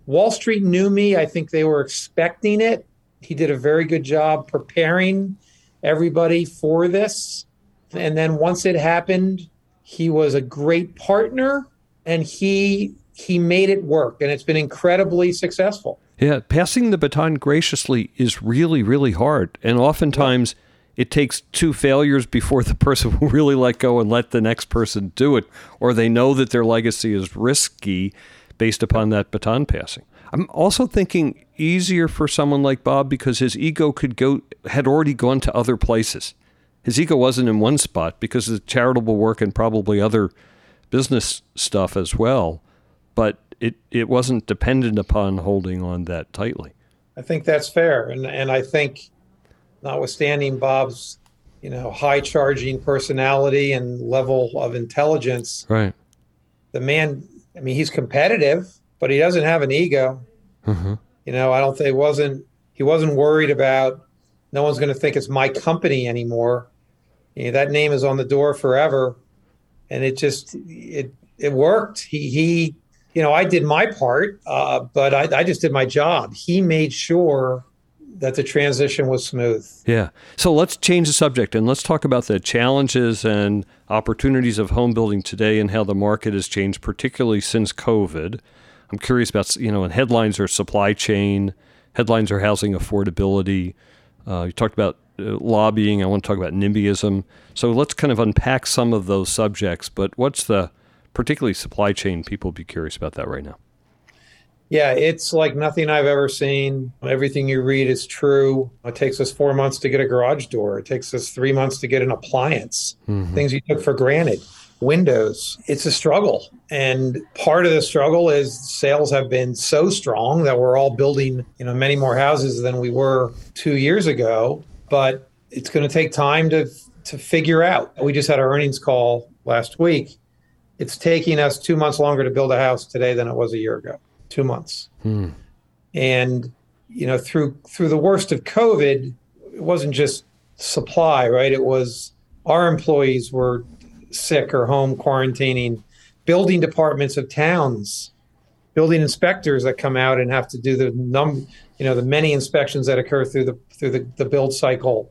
Wall Street knew me. I think they were expecting it. He did a very good job preparing everybody for this. And then once it happened, he was a great partner and he he made it work and it's been incredibly successful. Yeah, passing the baton graciously is really really hard and oftentimes it takes two failures before the person will really let go and let the next person do it or they know that their legacy is risky based upon that baton passing. I'm also thinking easier for someone like Bob because his ego could go had already gone to other places. His ego wasn't in one spot because of charitable work and probably other business stuff as well, but it, it wasn't dependent upon holding on that tightly. I think that's fair. And and I think notwithstanding Bob's, you know, high charging personality and level of intelligence, right. The man I mean, he's competitive, but he doesn't have an ego. Mm-hmm. You know, I don't think wasn't he wasn't worried about no one's going to think it's my company anymore. You know, that name is on the door forever, and it just it it worked. He he, you know, I did my part, uh, but I, I just did my job. He made sure that the transition was smooth. Yeah. So let's change the subject and let's talk about the challenges and opportunities of home building today and how the market has changed, particularly since COVID. I'm curious about, you know, and headlines are supply chain, headlines are housing affordability. Uh, you talked about uh, lobbying. I want to talk about NIMBYism. So let's kind of unpack some of those subjects. But what's the particularly supply chain? People be curious about that right now. Yeah, it's like nothing I've ever seen. Everything you read is true. It takes us four months to get a garage door. It takes us three months to get an appliance, mm-hmm. things you took for granted. Windows, it's a struggle. And part of the struggle is sales have been so strong that we're all building, you know, many more houses than we were two years ago. But it's going to take time to to figure out. We just had our earnings call last week. It's taking us two months longer to build a house today than it was a year ago two months. Hmm. And you know, through through the worst of COVID, it wasn't just supply, right? It was our employees were sick or home quarantining, building departments of towns, building inspectors that come out and have to do the num you know the many inspections that occur through the through the, the build cycle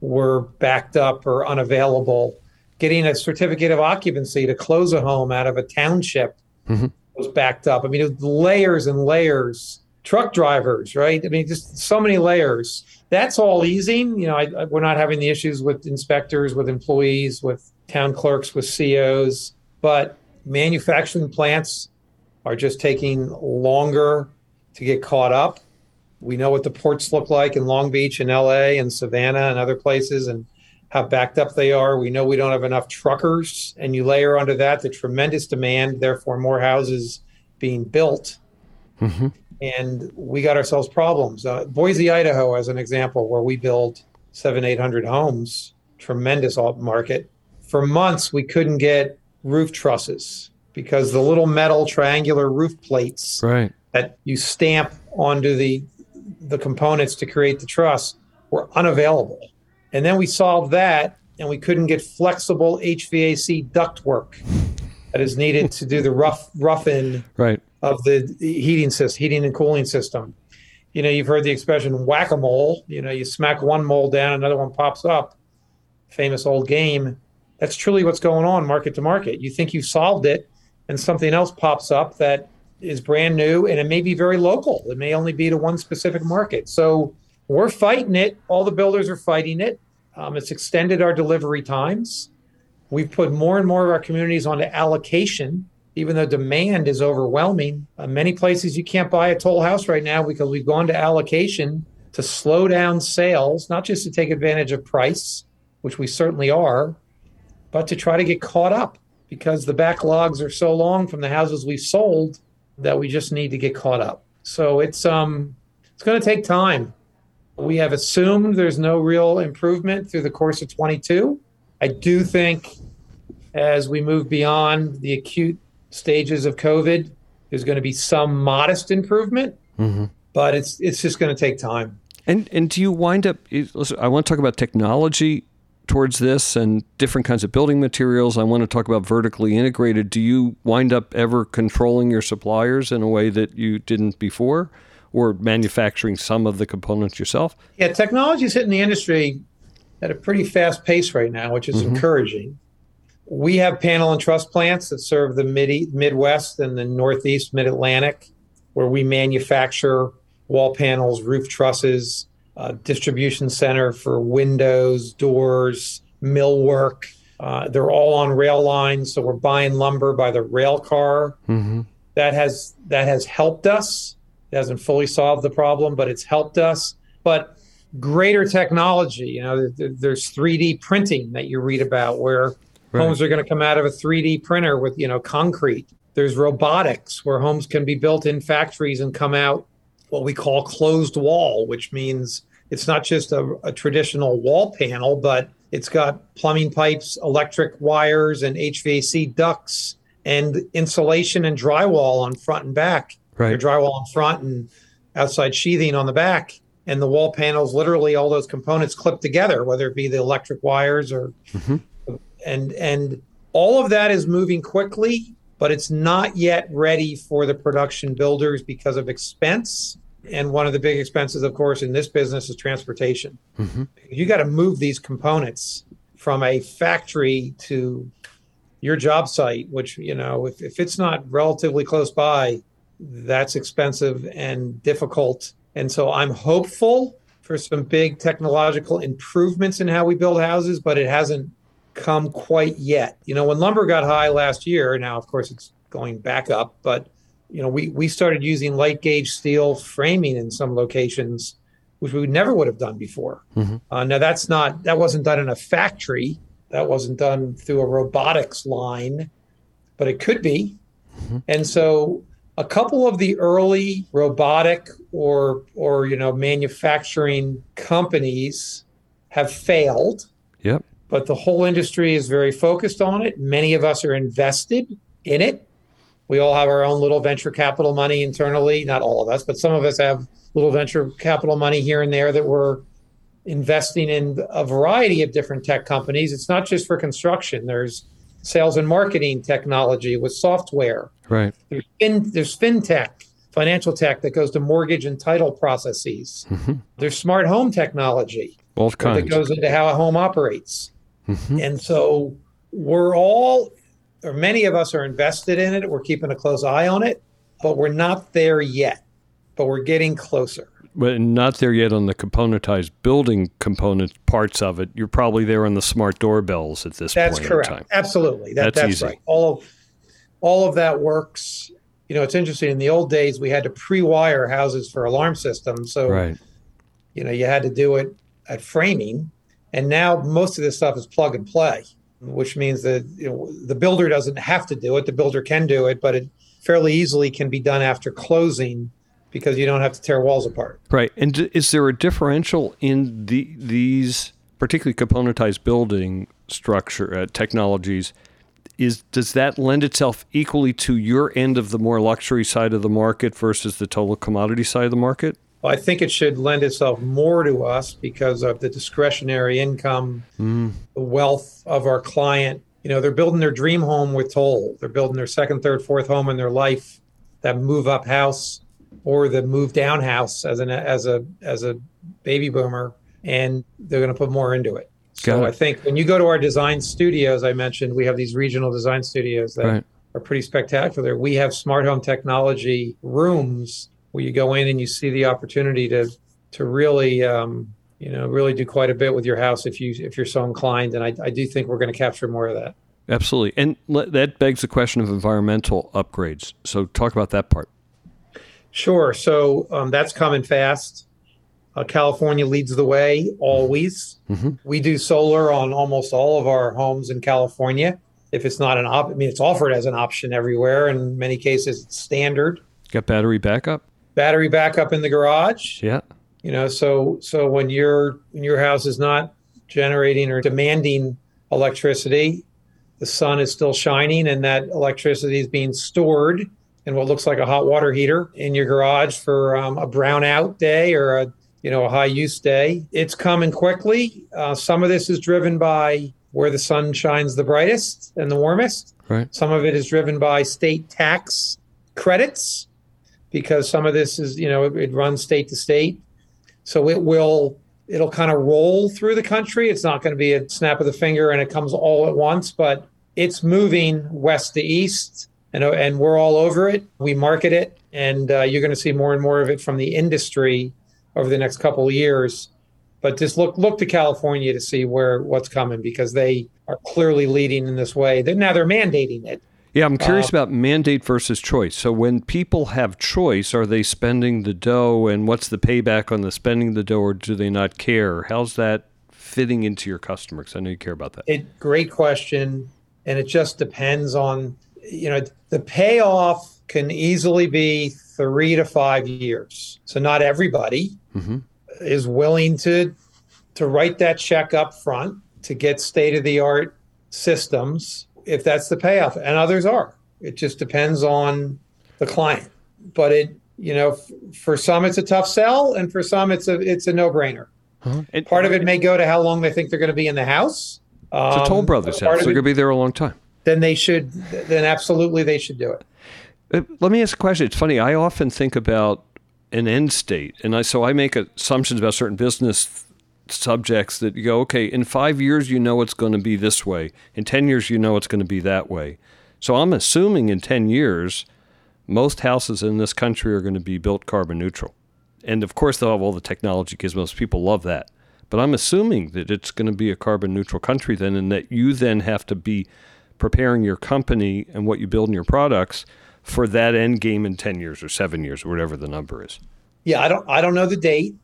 were backed up or unavailable getting a certificate of occupancy to close a home out of a township mm-hmm was backed up. I mean, layers and layers. Truck drivers, right? I mean, just so many layers. That's all easing. You know, I, I, we're not having the issues with inspectors, with employees, with town clerks, with COs, but manufacturing plants are just taking longer to get caught up. We know what the ports look like in Long Beach and LA and Savannah and other places, and how backed up they are. We know we don't have enough truckers, and you layer under that the tremendous demand, therefore more houses being built. Mm-hmm. And we got ourselves problems. Uh, Boise, Idaho, as an example, where we build seven, eight hundred homes, tremendous market. For months, we couldn't get roof trusses because the little metal triangular roof plates right. that you stamp onto the the components to create the truss were unavailable. And then we solved that, and we couldn't get flexible HVAC ductwork that is needed to do the rough rough-in right. of the heating system, heating and cooling system. You know, you've heard the expression whack a mole. You know, you smack one mole down, another one pops up. Famous old game. That's truly what's going on market to market. You think you've solved it, and something else pops up that is brand new, and it may be very local. It may only be to one specific market. So we're fighting it. All the builders are fighting it. Um, it's extended our delivery times. We've put more and more of our communities onto allocation, even though demand is overwhelming. Uh, many places you can't buy a toll house right now because we've gone to allocation to slow down sales, not just to take advantage of price, which we certainly are, but to try to get caught up because the backlogs are so long from the houses we've sold that we just need to get caught up. So it's um it's going to take time. We have assumed there's no real improvement through the course of 22. I do think as we move beyond the acute stages of COVID, there's going to be some modest improvement, mm-hmm. but it's it's just going to take time. And and do you wind up? Listen, I want to talk about technology towards this and different kinds of building materials. I want to talk about vertically integrated. Do you wind up ever controlling your suppliers in a way that you didn't before, or manufacturing some of the components yourself? Yeah, technology is hitting the industry at a pretty fast pace right now, which is mm-hmm. encouraging. We have panel and truss plants that serve the mid Midwest and the Northeast, Mid Atlantic, where we manufacture wall panels, roof trusses, uh, distribution center for windows, doors, millwork. Uh, they're all on rail lines, so we're buying lumber by the rail car. Mm-hmm. That has that has helped us. It hasn't fully solved the problem, but it's helped us. But greater technology, you know, there's 3D printing that you read about, where right. homes are going to come out of a 3D printer with you know concrete. There's robotics where homes can be built in factories and come out what we call closed wall, which means it's not just a, a traditional wall panel, but it's got plumbing pipes, electric wires, and HVAC ducts, and insulation and drywall on front and back. Right. Your drywall in front and outside sheathing on the back. And the wall panels, literally all those components clipped together, whether it be the electric wires or mm-hmm. and and all of that is moving quickly, but it's not yet ready for the production builders because of expense and one of the big expenses, of course, in this business is transportation. Mm-hmm. You got to move these components from a factory to your job site, which, you know, if, if it's not relatively close by, that's expensive and difficult. And so I'm hopeful for some big technological improvements in how we build houses, but it hasn't come quite yet. You know, when lumber got high last year, now, of course, it's going back up, but you know, we we started using light gauge steel framing in some locations, which we never would have done before. Mm-hmm. Uh, now that's not that wasn't done in a factory. That wasn't done through a robotics line, but it could be. Mm-hmm. And so a couple of the early robotic or or you know manufacturing companies have failed. Yep. But the whole industry is very focused on it. Many of us are invested in it. We all have our own little venture capital money internally. Not all of us, but some of us have little venture capital money here and there that we're investing in a variety of different tech companies. It's not just for construction. There's sales and marketing technology with software. Right. There's, fin, there's fintech, financial tech that goes to mortgage and title processes. Mm-hmm. There's smart home technology All kinds. that goes into how a home operates. Mm-hmm. And so we're all or many of us are invested in it. We're keeping a close eye on it, but we're not there yet. But we're getting closer. But not there yet on the componentized building component parts of it. You're probably there on the smart doorbells at this that's point. That's correct. Absolutely. That, that's, that's easy. right. All of all of that works. You know, it's interesting. In the old days, we had to pre-wire houses for alarm systems. So, right. you know, you had to do it at framing, and now most of this stuff is plug and play which means that you know, the builder doesn't have to do it. The builder can do it, but it fairly easily can be done after closing because you don't have to tear walls apart. Right. And is there a differential in the these particularly componentized building structure uh, technologies? Is does that lend itself equally to your end of the more luxury side of the market versus the total commodity side of the market? Well, I think it should lend itself more to us because of the discretionary income, mm. the wealth of our client. You know, they're building their dream home with Toll. They're building their second, third, fourth home in their life, that move up house or the move down house as an as a as a baby boomer, and they're going to put more into it. So I think when you go to our design studios, I mentioned we have these regional design studios that right. are pretty spectacular. We have smart home technology rooms where you go in and you see the opportunity to to really um, you know really do quite a bit with your house if you if you're so inclined and I, I do think we're going to capture more of that absolutely and that begs the question of environmental upgrades so talk about that part sure so um, that's coming fast uh, California leads the way always. Mm-hmm. We do solar on almost all of our homes in California. If it's not an op, I mean, it's offered as an option everywhere. In many cases, it's standard. Got battery backup? battery backup in the garage. Yeah. You know, so so when your when your house is not generating or demanding electricity, the sun is still shining and that electricity is being stored in what looks like a hot water heater in your garage for um, a brownout day or a you know, a high use day. It's coming quickly. Uh, some of this is driven by where the sun shines the brightest and the warmest. Right. Some of it is driven by state tax credits because some of this is, you know, it, it runs state to state. So it will it'll kind of roll through the country. It's not going to be a snap of the finger and it comes all at once, but it's moving west to east and, and we're all over it. We market it and uh, you're going to see more and more of it from the industry over the next couple of years. But just look look to California to see where what's coming because they are clearly leading in this way. They're, now they're mandating it. Yeah, I'm curious uh, about mandate versus choice. So when people have choice, are they spending the dough and what's the payback on the spending the dough or do they not care? How's that fitting into your customer? Because I know you care about that. It, great question. And it just depends on, you know, the payoff can easily be three to five years. So not everybody mm-hmm. is willing to to write that check up front to get state of the art systems if that's the payoff, and others are. It just depends on the client. But it, you know, f- for some it's a tough sell, and for some it's a it's a no brainer. Huh? Part of it may go to how long they think they're going to be in the house. Um, it's a Toll um, Brothers house. They're going to be there a long time. Then they should. Then absolutely they should do it. Uh, let me ask a question. It's funny. I often think about an end state, and I so I make assumptions about certain business subjects that you go, okay, in five years, you know it's going to be this way. In 10 years, you know it's going to be that way. So I'm assuming in 10 years, most houses in this country are going to be built carbon neutral. And of course, they'll have all the technology because most people love that. But I'm assuming that it's going to be a carbon neutral country then, and that you then have to be preparing your company and what you build in your products for that end game in 10 years or seven years or whatever the number is. Yeah, I don't, I don't know the date,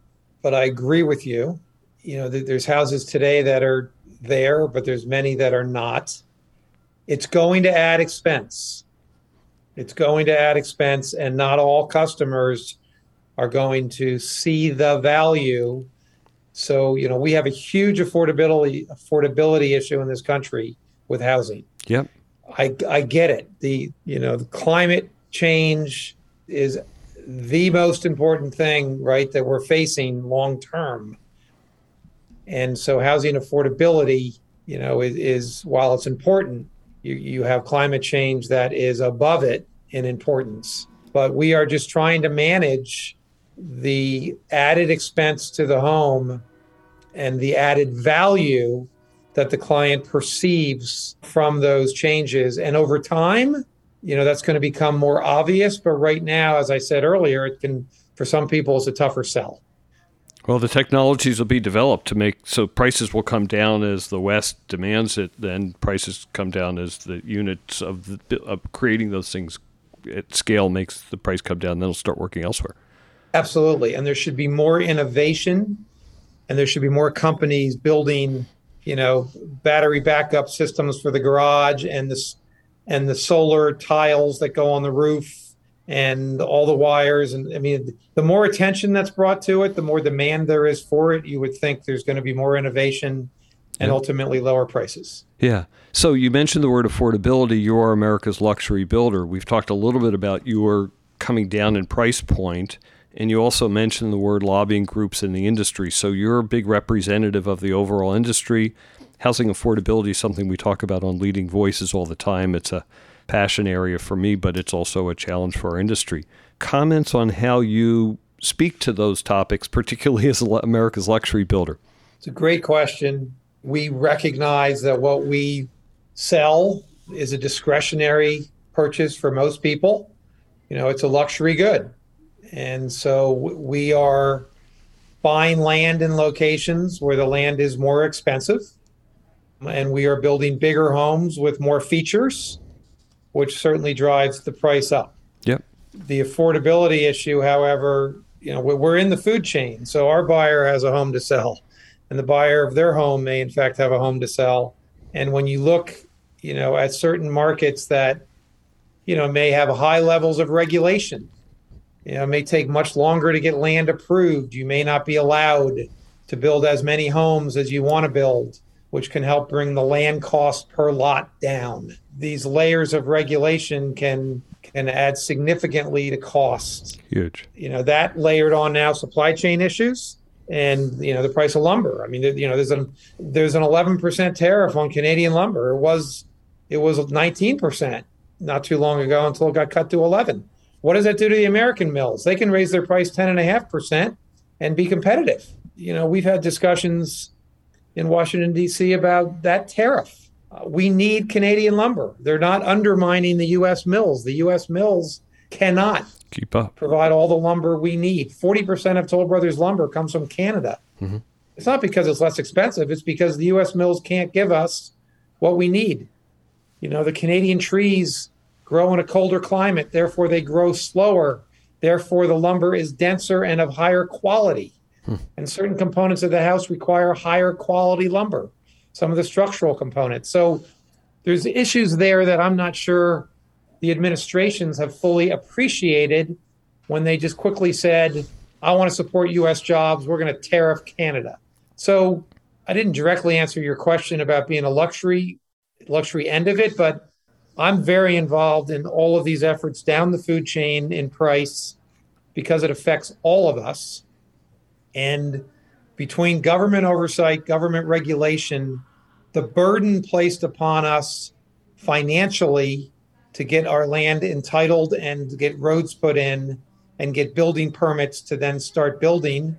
but I agree with you you know, there's houses today that are there, but there's many that are not. It's going to add expense. It's going to add expense, and not all customers are going to see the value. So, you know, we have a huge affordability affordability issue in this country with housing. Yep. I I get it. The you know, the climate change is the most important thing, right, that we're facing long term. And so housing affordability, you know, is, is while it's important, you, you have climate change that is above it in importance. But we are just trying to manage the added expense to the home and the added value that the client perceives from those changes. And over time, you know, that's going to become more obvious. But right now, as I said earlier, it can, for some people, it's a tougher sell. Well, the technologies will be developed to make so prices will come down as the West demands it. Then prices come down as the units of, the, of creating those things at scale makes the price come down. Then it'll start working elsewhere. Absolutely, and there should be more innovation, and there should be more companies building, you know, battery backup systems for the garage and the and the solar tiles that go on the roof and all the wires. And I mean, the more attention that's brought to it, the more demand there is for it. You would think there's going to be more innovation and yeah. ultimately lower prices. Yeah. So you mentioned the word affordability. You are America's luxury builder. We've talked a little bit about your coming down in price point, and you also mentioned the word lobbying groups in the industry. So you're a big representative of the overall industry. Housing affordability is something we talk about on Leading Voices all the time. It's a passion area for me, but it's also a challenge for our industry. Comments on how you speak to those topics, particularly as America's luxury builder? It's a great question. We recognize that what we sell is a discretionary purchase for most people. You know, it's a luxury good. And so we are buying land in locations where the land is more expensive. And we are building bigger homes with more features which certainly drives the price up. Yep. The affordability issue, however, you know, we're in the food chain, so our buyer has a home to sell, and the buyer of their home may, in fact, have a home to sell. And when you look, you know, at certain markets that, you know, may have high levels of regulation, you know, it may take much longer to get land approved. You may not be allowed to build as many homes as you want to build which can help bring the land cost per lot down. These layers of regulation can can add significantly to costs. Huge. You know, that layered on now supply chain issues and you know the price of lumber. I mean, you know, there's an there's an 11% tariff on Canadian lumber. It was it was 19% not too long ago until it got cut to 11. What does that do to the American mills? They can raise their price 10.5% and be competitive. You know, we've had discussions in Washington D.C. about that tariff. Uh, we need Canadian lumber. They're not undermining the U.S. mills. The U.S. mills cannot keep up. Provide all the lumber we need. 40% of Toll Brothers lumber comes from Canada. Mm-hmm. It's not because it's less expensive, it's because the US mills can't give us what we need. You know, the Canadian trees grow in a colder climate, therefore they grow slower. Therefore, the lumber is denser and of higher quality. Hmm. And certain components of the house require higher quality lumber, some of the structural components. So there's issues there that I'm not sure the administrations have fully appreciated when they just quickly said, I want to support US jobs, we're going to tariff Canada. So I didn't directly answer your question about being a luxury luxury end of it, but I'm very involved in all of these efforts down the food chain in price because it affects all of us. And between government oversight, government regulation, the burden placed upon us financially to get our land entitled and get roads put in and get building permits to then start building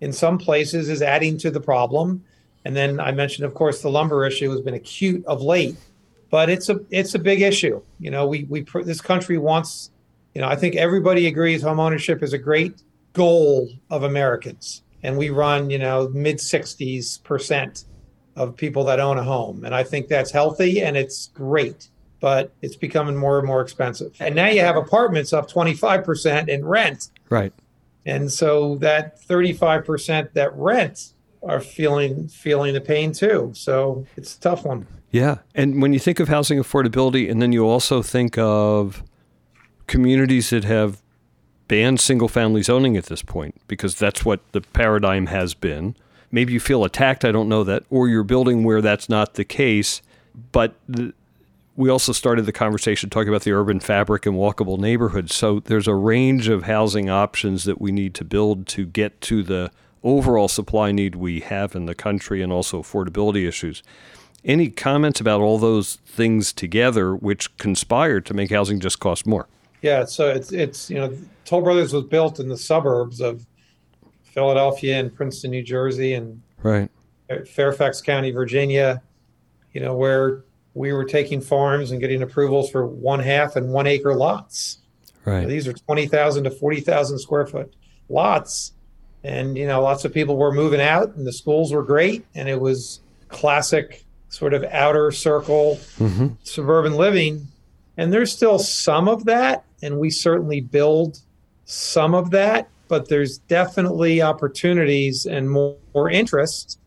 in some places is adding to the problem. And then I mentioned, of course, the lumber issue has been acute of late, but it's a it's a big issue. You know, we we this country wants, you know, I think everybody agrees home ownership is a great goal of Americans, and we run, you know, mid sixties percent of people that own a home, and I think that's healthy and it's great but it's becoming more and more expensive. And now you have apartments up 25% in rent. Right. And so that 35% that rent are feeling feeling the pain too. So it's a tough one. Yeah. And when you think of housing affordability and then you also think of communities that have banned single family zoning at this point because that's what the paradigm has been. Maybe you feel attacked, I don't know that, or you're building where that's not the case, but the, we also started the conversation talking about the urban fabric and walkable neighborhoods. So there's a range of housing options that we need to build to get to the overall supply need we have in the country and also affordability issues. Any comments about all those things together which conspire to make housing just cost more? Yeah, so it's it's you know Toll Brothers was built in the suburbs of Philadelphia and Princeton, New Jersey, and right Fairfax County, Virginia. You know where we were taking farms and getting approvals for one half and one acre lots. Right. So these are 20,000 to 40,000 square foot lots. And, you know, lots of people were moving out and the schools were great. And it was classic sort of outer circle mm-hmm. suburban living. And there's still some of that. And we certainly build some of that. But there's definitely opportunities and more, more interest.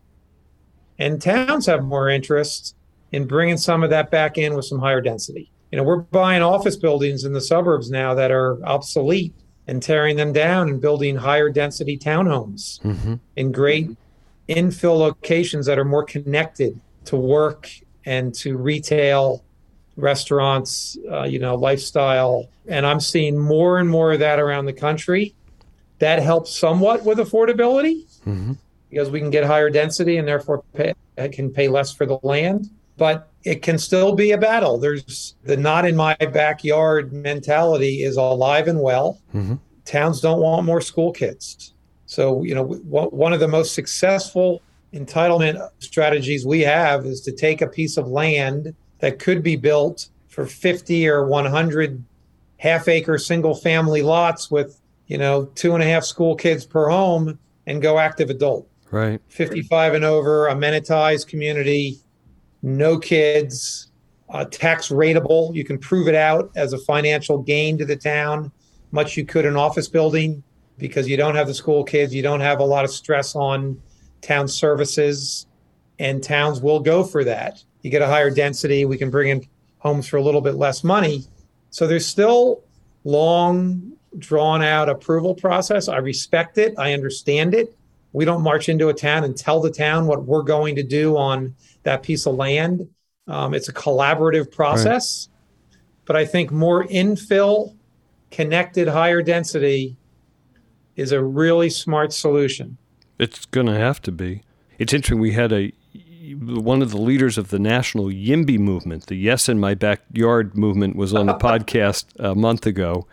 And towns have more interest in bringing some of that back in with some higher density. You know, we're buying office buildings in the suburbs now that are obsolete and tearing them down and building higher density townhomes mm-hmm. in great infill locations that are more connected to work and to retail, restaurants, uh, you know, lifestyle. And I'm seeing more and more of that around the country. That helps somewhat with affordability mm-hmm. because we can get higher density and therefore pay, can pay less for the land but it can still be a battle. There's the not in my backyard mentality is alive and well. Mm-hmm. Towns don't want more school kids. So, you know, one of the most successful entitlement strategies we have is to take a piece of land that could be built for 50 or 100 half acre single family lots with, you know, two and a half school kids per home and go active adult. Right. 55 and over, amenitized community no kids, uh, tax rateable. You can prove it out as a financial gain to the town, much you could an office building because you don't have the school kids, you don't have a lot of stress on town services, and towns will go for that. You get a higher density, we can bring in homes for a little bit less money. So there's still long drawn out approval process. I respect it, I understand it. We don't march into a town and tell the town what we're going to do on that piece of land. Um, it's a collaborative process, right. but I think more infill, connected, higher density is a really smart solution. It's going to have to be. It's interesting. We had a one of the leaders of the national YIMBY movement, the Yes in My Backyard movement, was on the podcast a month ago.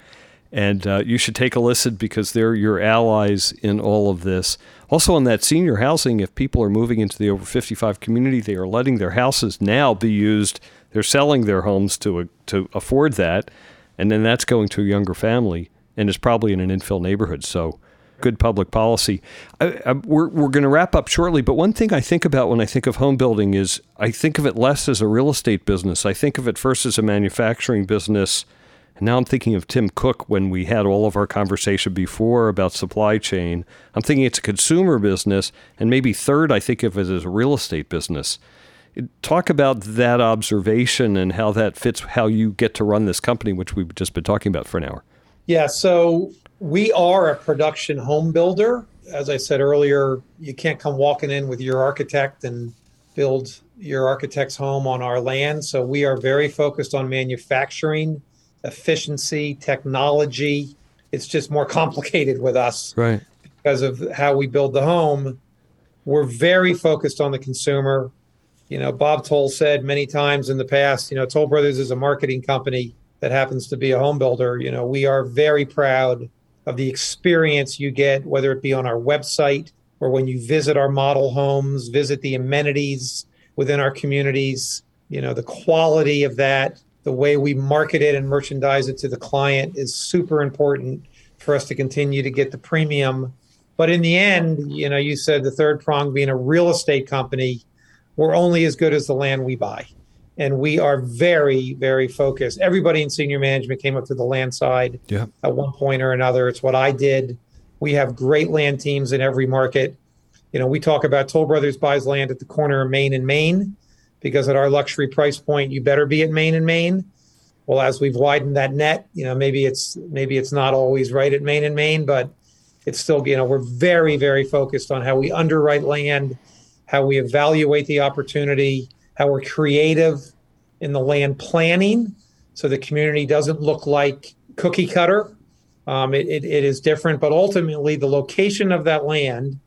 And uh, you should take a listen because they're your allies in all of this. Also, on that senior housing, if people are moving into the over 55 community, they are letting their houses now be used. They're selling their homes to, a, to afford that. And then that's going to a younger family and is probably in an infill neighborhood. So, good public policy. I, I, we're we're going to wrap up shortly, but one thing I think about when I think of home building is I think of it less as a real estate business. I think of it first as a manufacturing business. And now I'm thinking of Tim Cook when we had all of our conversation before about supply chain. I'm thinking it's a consumer business, and maybe third, I think of it as a real estate business. Talk about that observation and how that fits how you get to run this company, which we've just been talking about for an hour. Yeah, so we are a production home builder. As I said earlier, you can't come walking in with your architect and build your architect's home on our land. So we are very focused on manufacturing, efficiency, technology. It's just more complicated with us right. because of how we build the home. We're very focused on the consumer. You know, Bob Toll said many times in the past, you know, Toll Brothers is a marketing company that happens to be a home builder. You know, we are very proud of the experience you get, whether it be on our website or when you visit our model homes, visit the amenities within our communities, you know, the quality of that, the way we market it and merchandise it to the client is super important for us to continue to get the premium. But in the end, you know, you said the third prong being a real estate company, we're only as good as the land we buy and we are very very focused. Everybody in senior management came up to the land side yeah. at one point or another. It's what i did. We have great land teams in every market. You know we talk about toll brothers buys land at the corner of main and main because at our luxury price point you better be at main and main. Well as we've widened that net you know maybe it's maybe it's not always right at main and main but it's still you know we're very very focused on how we underwrite land how we evaluate the opportunity how we're creative in the land planning so the community doesn't look like cookie cutter. Um, it, it, it is different, but ultimately, the location of that land,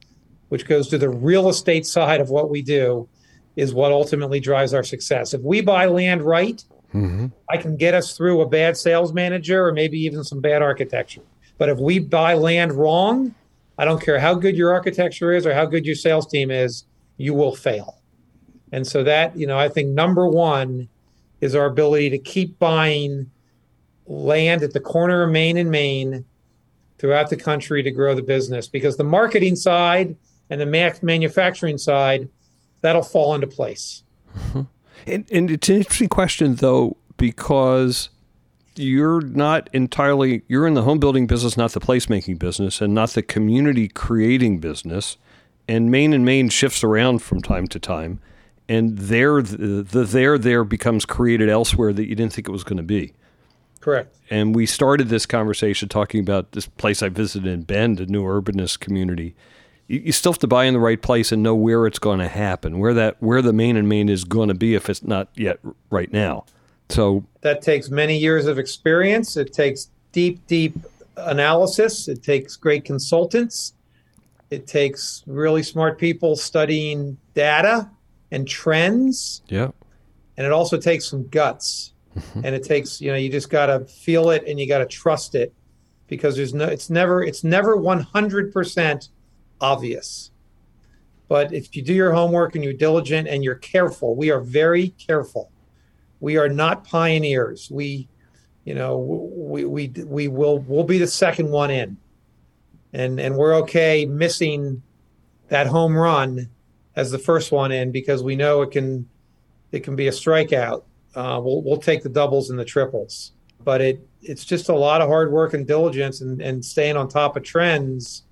which goes to the real estate side of what we do, is what ultimately drives our success. If we buy land right, mm-hmm. I can get us through a bad sales manager or maybe even some bad architecture. But if we buy land wrong, I don't care how good your architecture is or how good your sales team is, you will fail. And so that, you know, I think number one is our ability to keep buying land at the corner of Main and Main throughout the country to grow the business because the marketing side and the manufacturing side that'll fall into place. Mm-hmm. And, and it's an interesting question though because you're not entirely you're in the home building business not the placemaking business and not the community creating business and main and main shifts around from time to time and there the, the there there becomes created elsewhere that you didn't think it was going to be. Correct. And we started this conversation talking about this place I visited in Bend, a new urbanist community. You, you still have to buy in the right place and know where it's going to happen, where that where the main and main is going to be if it's not yet right now. So that takes many years of experience. It takes deep, deep analysis. It takes great consultants. It takes really smart people studying data and trends. Yeah. And it also takes some guts. Mm-hmm. And it takes, you know, you just got to feel it and you got to trust it because there's no it's never it's never 100% obvious. But if you do your homework and you're diligent and you're careful, we are very careful. We are not pioneers. We you know, we we we will we'll be the second one in. And and we're okay missing that home run as the first one in because we know it can it can be a strikeout. Uh, we'll we'll take the doubles and the triples, but it it's just a lot of hard work and diligence and, and staying on top of trends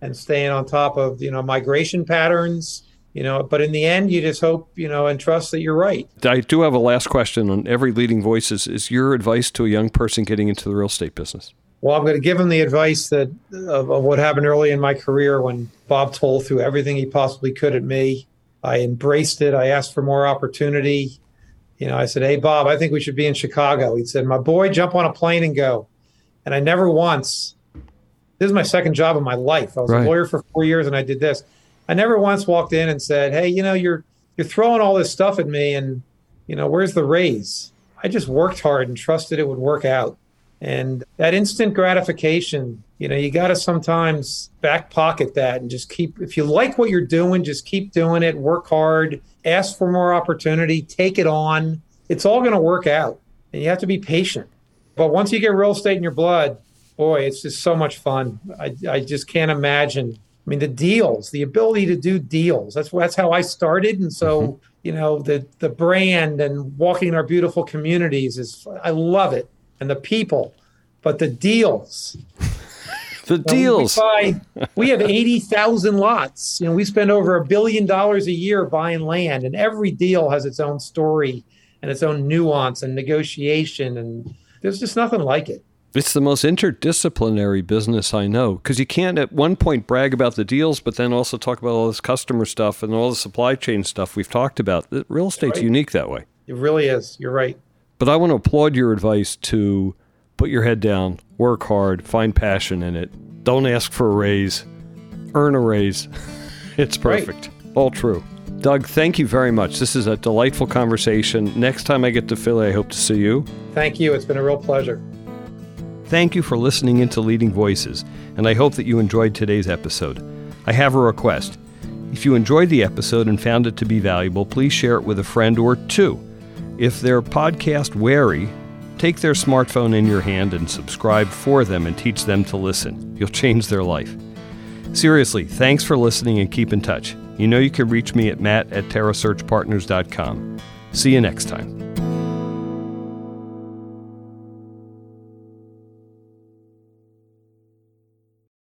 and staying on top of you know migration patterns you know but in the end you just hope you know and trust that you're right i do have a last question on every leading voices is your advice to a young person getting into the real estate business well, I'm going to give him the advice that of, of, what happened early in my career when Bob Toll threw everything he possibly could at me. I embraced it. I asked for more opportunity. You know, I said, "Hey, Bob, I think we should be in Chicago." He said, "My boy, jump on a plane and go." And I never once this is my second job of my life. I was Right. a lawyer for four years and I did this. I never once walked in and said, Hey, you know, you're you're throwing all this stuff at me and you know, where's the raise? I just worked hard and trusted it would work out. And that instant gratification, you know, you got to sometimes back pocket that and just keep, if you like what you're doing, just keep doing it, work hard, ask for more opportunity, take it on. It's all going to work out. And you have to be patient. But once you get real estate in your blood, boy, it's just so much fun. I, I just can't imagine. I mean, the deals, the ability to do deals. That's that's how I started, and so mm-hmm. you know the the brand and walking in our beautiful communities is I love it, and the people, but the deals. The deals. We, buy, we have 80,000 lots. You know, we spend over a billion dollars a year buying land, and every deal has its own story and its own nuance and negotiation. And there's just nothing like it. It's the most interdisciplinary business I know because you can't at one point brag about the deals, but then also talk about all this customer stuff and all the supply chain stuff we've talked about. Real estate's Right. unique that way. It really is. You're right. But I want to applaud your advice to put your head down, work hard, find passion in it. Don't ask for a raise, earn a raise. it's Right. perfect. All true. Doug, thank you very much. This is a delightful conversation. Next time I get to Philly, I hope to see you. Thank you. It's been a real pleasure. Thank you for listening into Leading Voices, and I hope that you enjoyed today's episode. I have a request. If you enjoyed the episode and found it to be valuable, please share it with a friend or two. If they're podcast wary, take their smartphone in your hand and subscribe for them and teach them to listen. You'll change their life. Seriously, thanks for listening and keep in touch. You know you can reach me at matt at terrasearchpartners.com. See you next time.